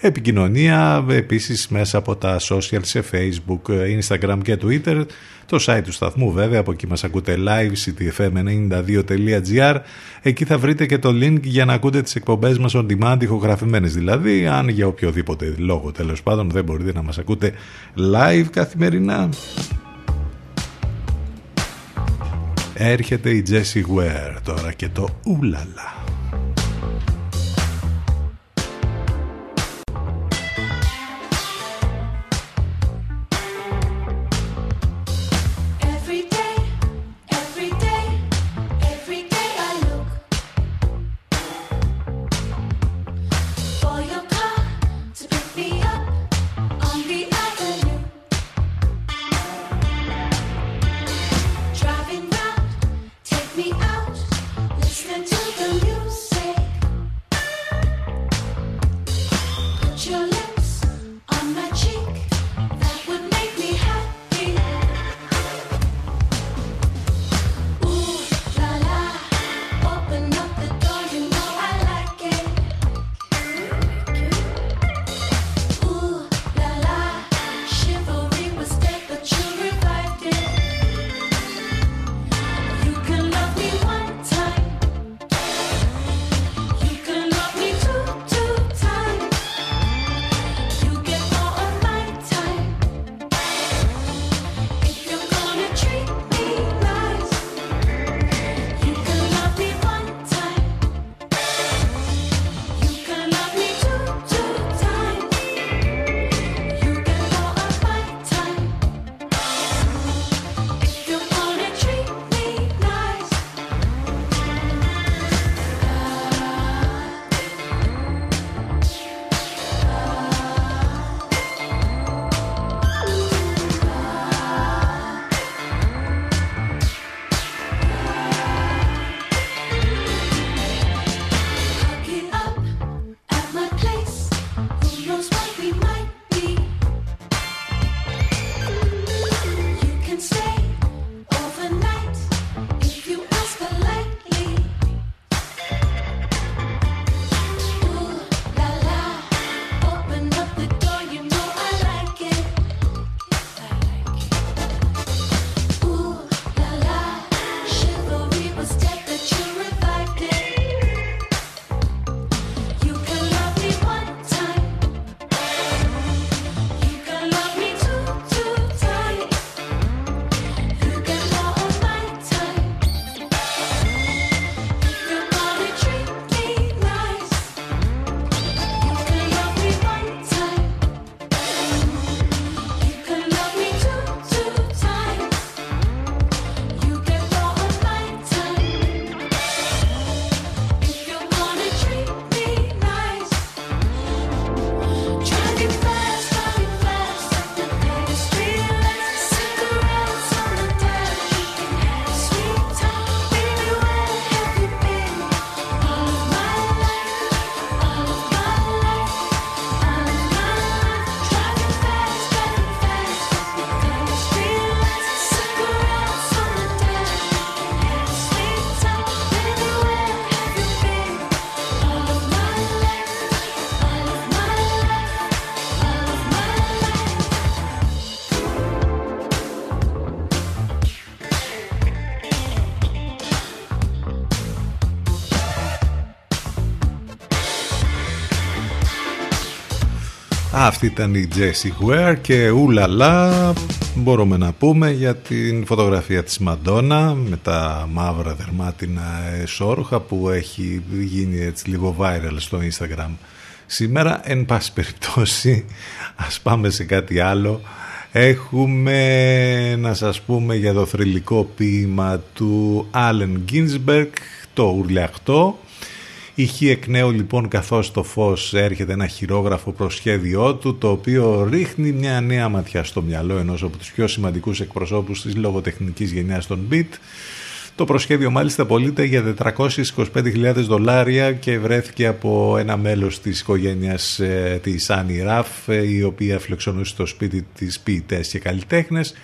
επικοινωνία επίσης μέσα από τα social σε facebook, instagram και twitter. Το site του σταθμού βέβαια από εκεί μας ακούτε live ctfm92.gr εκεί θα βρείτε και το link για να ακούτε τις εκπομπές μας on demand ηχογραφημένες δηλαδή αν για οποιοδήποτε λόγο τέλος πάντων δεν μπορείτε να μας ακούτε live καθημερινά. Έρχεται η Jessie Ware τώρα και το ουλαλα Αυτή ήταν η Jessie Ware και ουλαλά μπορούμε να πούμε για την φωτογραφία της Μαντόνα με τα μαύρα δερμάτινα εσόρουχα που έχει γίνει έτσι λίγο viral στο Instagram σήμερα. Εν πάση περιπτώσει ας πάμε σε κάτι άλλο. Έχουμε να σας πούμε για το θρηλυκό ποίημα του Allen Ginsberg, το ουρλιαχτό Ηχεί εκ νέου λοιπόν καθώς το φως έρχεται ένα χειρόγραφο προσχέδιό του το οποίο ρίχνει μια νέα ματιά στο μυαλό ενός από τους πιο σημαντικούς εκπροσώπους της λογοτεχνικής γενιάς των Beat. Το προσχέδιο μάλιστα πωλείται για 425.000 δολάρια και βρέθηκε από ένα μέλος της οικογένειας ε, της Άννη Ραφ ε, η οποία φιλοξενούσε στο σπίτι της ποιητές και καλλιτέχνες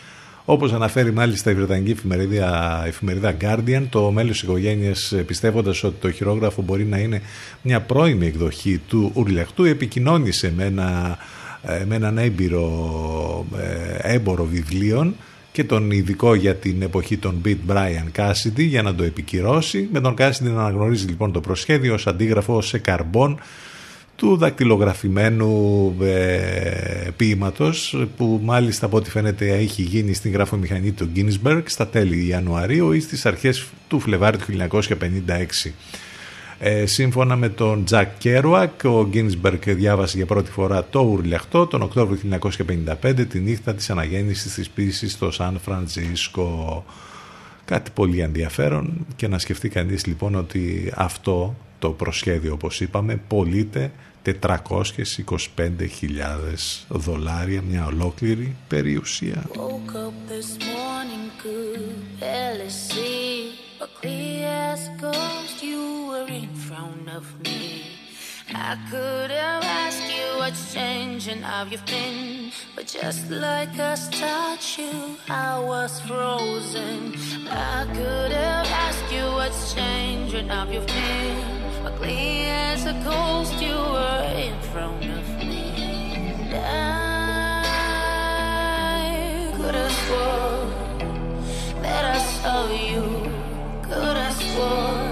Όπως αναφέρει μάλιστα η Βρετανική εφημερίδα, εφημερίδα Guardian, το μέλος της οικογένειας πιστεύοντας ότι το χειρόγραφο μπορεί να είναι μια πρώιμη εκδοχή του ουρλιαχτού επικοινώνησε με, ένα, ε, με έναν έμπειρο ε, έμπορο βιβλίων και τον ειδικό για την εποχή των Beat Brian Cassidy για να το επικυρώσει. Με τον Cassidy να αναγνωρίζει λοιπόν το προσχέδιο ως αντίγραφο σε καρμπόν του δακτυλογραφημένου ε, ποίηματος που μάλιστα από ό,τι φαίνεται έχει γίνει στην γραφομηχανή του Ginsberg στα τέλη Ιανουαρίου ή στις αρχές του Φλεβάρι του 1956. Ε, σύμφωνα με τον Τζακ Κέρουακ, ο Γκίνσμπεργκ διάβασε για πρώτη φορά το ουρλιαχτό τον Οκτώβριο του 1955, τη νύχτα της αναγέννησης της ποίησης στο Σαν Φραντζίσκο. Κάτι πολύ ενδιαφέρον και να σκεφτεί κανείς λοιπόν ότι αυτό το προσχέδιο όπως είπαμε πωλείται 425.000 δολάρια, μια ολόκληρη περιουσία. Woke up this morning, could barely see. But clear as a ghost, you were in front of me. I could have asked you what's changing, how you've been. But just like a statue, I was frozen. I could have asked you what's changing, how you've been. As a ghost, you were in front of me. I could have sworn that I saw you. Could have sworn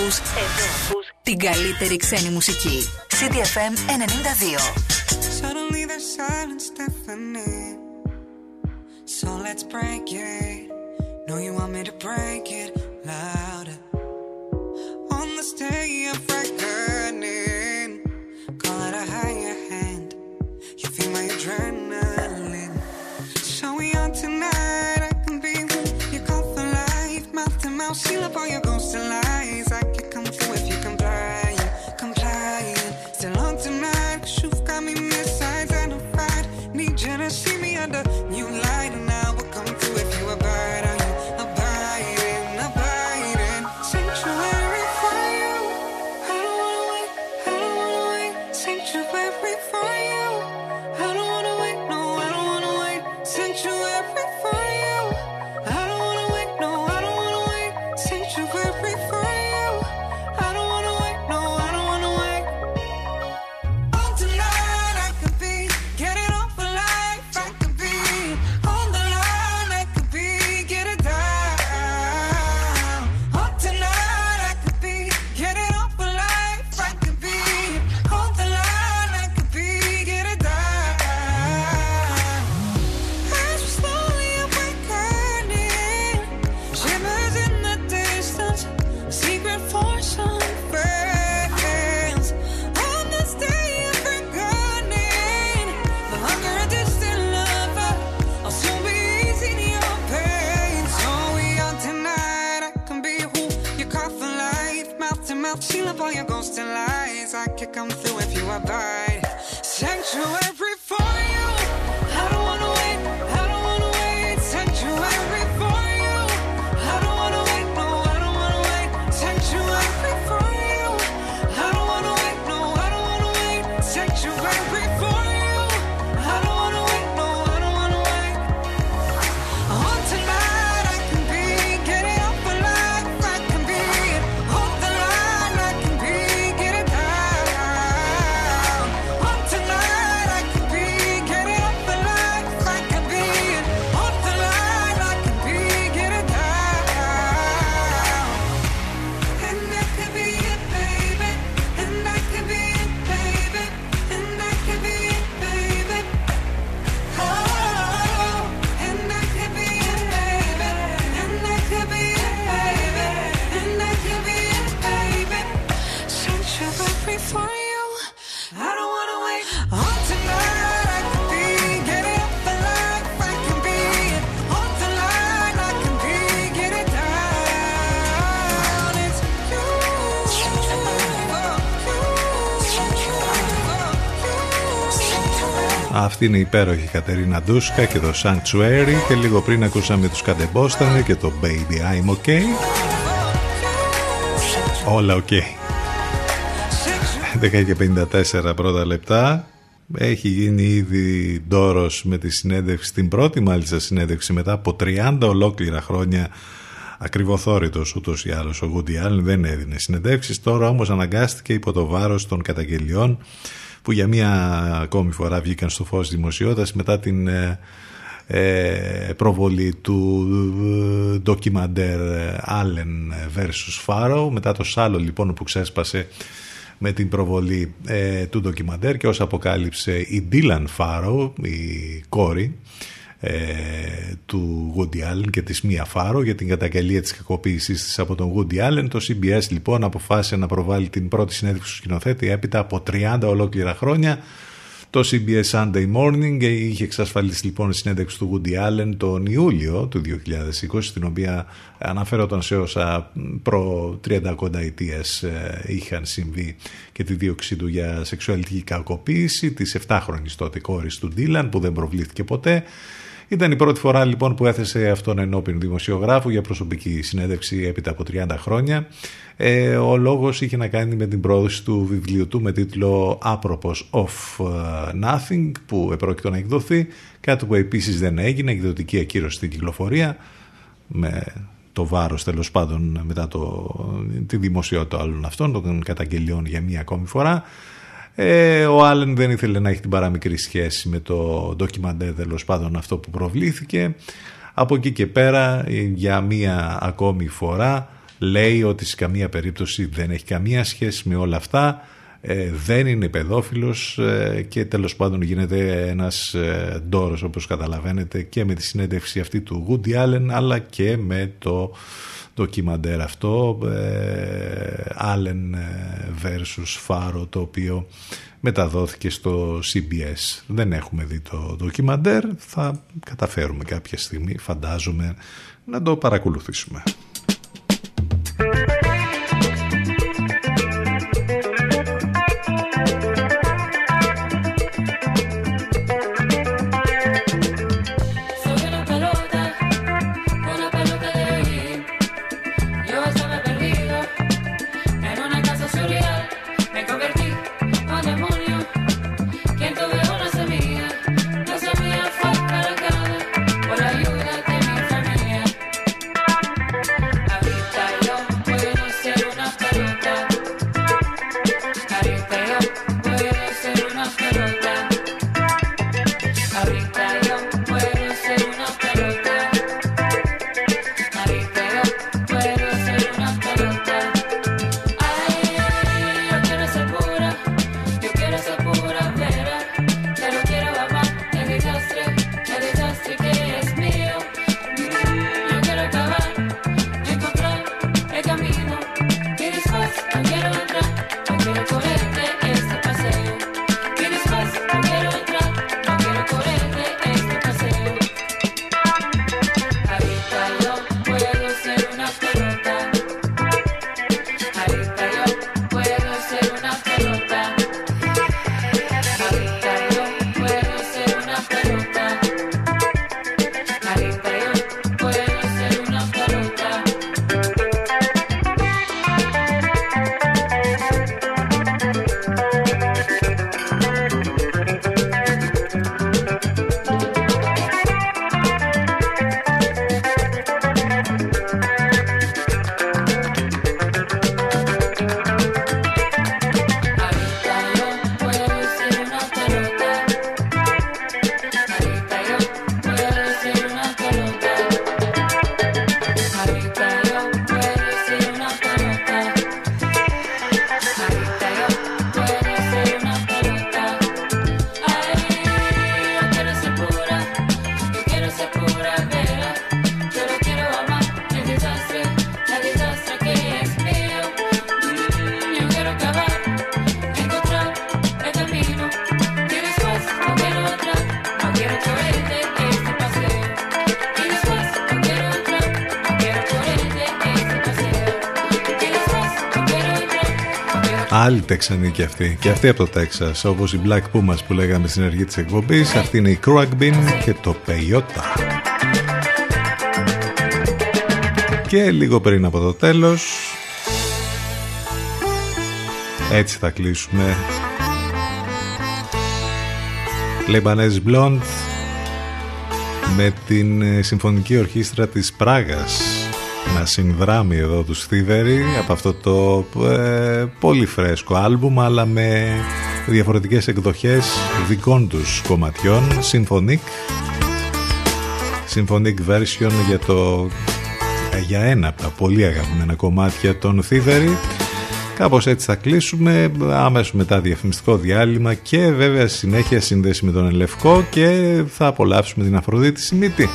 ακούς, εδώ ακούς την καλύτερη ξένη μουσική. CDFM 92. Suddenly the silence deafening. So let's break it. No, you want me to break it louder. On the day of reckoning, call it a higher hand. You feel my adrenaline. So we on tonight. Αυτή είναι η υπέροχη Κατερίνα Ντούσκα και το Sanctuary και λίγο πριν ακούσαμε τους Κατεμπόστανε και το Baby I'm OK. Όλα OK. 10 και 54 πρώτα λεπτά. Έχει γίνει ήδη ντόρος με τη συνέντευξη, την πρώτη μάλιστα συνέντευξη μετά από 30 ολόκληρα χρόνια ακριβοθόρητος ούτως ή άλλως ο Γούντι Άλεν δεν έδινε συνεντεύξεις τώρα όμως αναγκάστηκε υπό το βάρος των καταγγελιών που για μία ακόμη φορά βγήκαν στο φως δημοσιότητας μετά την ε, ε, προβολή του ε, ντοκιμαντέρ Allen vs. Faro μετά το σάλο λοιπόν που ξέσπασε με την προβολή ε, του ντοκιμαντέρ και όσο αποκάλυψε η Dylan Faro, η κόρη ε, του Woody Allen και της Μία Φάρο για την καταγγελία της κακοποίησής της από τον Woody Allen. Το CBS λοιπόν αποφάσισε να προβάλλει την πρώτη συνέντευξη του σκηνοθέτη έπειτα από 30 ολόκληρα χρόνια. Το CBS Sunday Morning είχε εξασφαλίσει λοιπόν η συνέντευξη του Woody Allen τον Ιούλιο του 2020 στην οποία αναφέρονταν σε όσα προ 30 κονταετίες είχαν συμβεί και τη δίωξή του για σεξουαλική κακοποίηση της 7χρονης τότε κόρης του Ντίλαν που δεν προβλήθηκε ποτέ ήταν η πρώτη φορά λοιπόν που έθεσε αυτόν ενώπιν δημοσιογράφου για προσωπική συνέντευξη έπειτα από 30 χρόνια. Ε, ο λόγος είχε να κάνει με την πρόοδοση του βιβλίου του με τίτλο «Άπροπος of Nothing» που επρόκειτο να εκδοθεί, κάτι που επίσης δεν έγινε, εκδοτική ακύρωση στην κυκλοφορία με το βάρος τέλος πάντων μετά το, τη δημοσιότητα όλων αυτών των καταγγελιών για μία ακόμη φορά. Ε, ο Άλεν δεν ήθελε να έχει την παραμικρή σχέση με το ντοκιμαντέρ τέλος πάντων αυτό που προβλήθηκε. Από εκεί και πέρα για μία ακόμη φορά λέει ότι σε καμία περίπτωση δεν έχει καμία σχέση με όλα αυτά ε, δεν είναι παιδόφιλος ε, και τέλος πάντων γίνεται ένας ε, ντόρος όπως καταλαβαίνετε και με τη συνέντευξη αυτή του Woody Allen αλλά και με το ντοκιμαντέρ αυτό ε, Allen versus Faro το οποίο μεταδόθηκε στο CBS δεν έχουμε δει το ντοκιμαντέρ θα καταφέρουμε κάποια στιγμή φαντάζομαι να το παρακολουθήσουμε quiero Άλλη Τεξανή και αυτή. Και αυτή από το Τέξας. Όπως η Black Pumas που λέγαμε στην αρχή της εκπομπής. Αυτή είναι η Crackbin και το Peyote. Και λίγο πριν από το τέλος. Έτσι θα κλείσουμε. Lebanese Blonde με την ε, Συμφωνική Ορχήστρα της Πράγας να συνδράμει εδώ τους Θήβερη από αυτό το ε, πολύ φρέσκο άλμπουμ αλλά με διαφορετικές εκδοχές δικών τους κομματιών. Symphonic Symphonic version για το ε, για ένα από τα πολύ αγαπημένα κομμάτια των Θήβερη Κάπως έτσι θα κλείσουμε, άμεσο μετά διαφημιστικό διάλειμμα και βέβαια συνέχεια σύνδεση με τον Ελευκό και θα απολαύσουμε την Αφροδίτη Σιμίτη.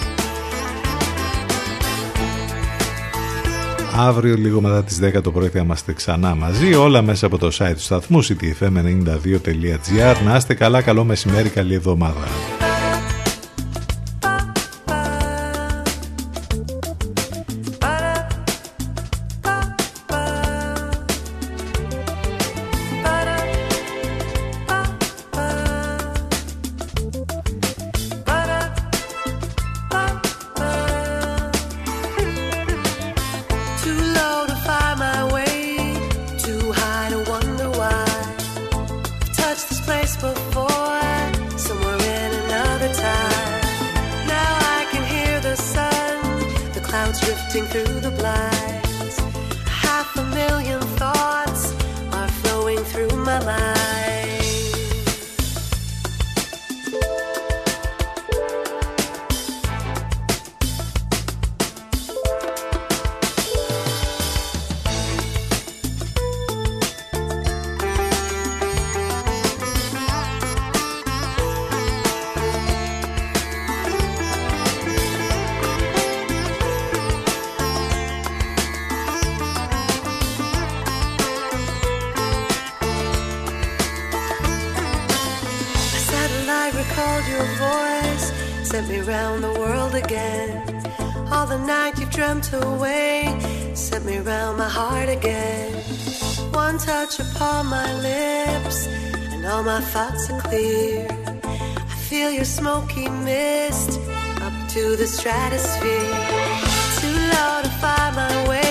Αύριο λίγο μετά τις 10 το πρωί θα είμαστε ξανά μαζί, όλα μέσα από το site του σταθμού ctfm92.gr. Να είστε καλά, καλό μεσημέρι, καλή εβδομάδα. heart again. One touch upon my lips, and all my thoughts are clear. I feel your smoky mist up to the stratosphere. Too low to find my way.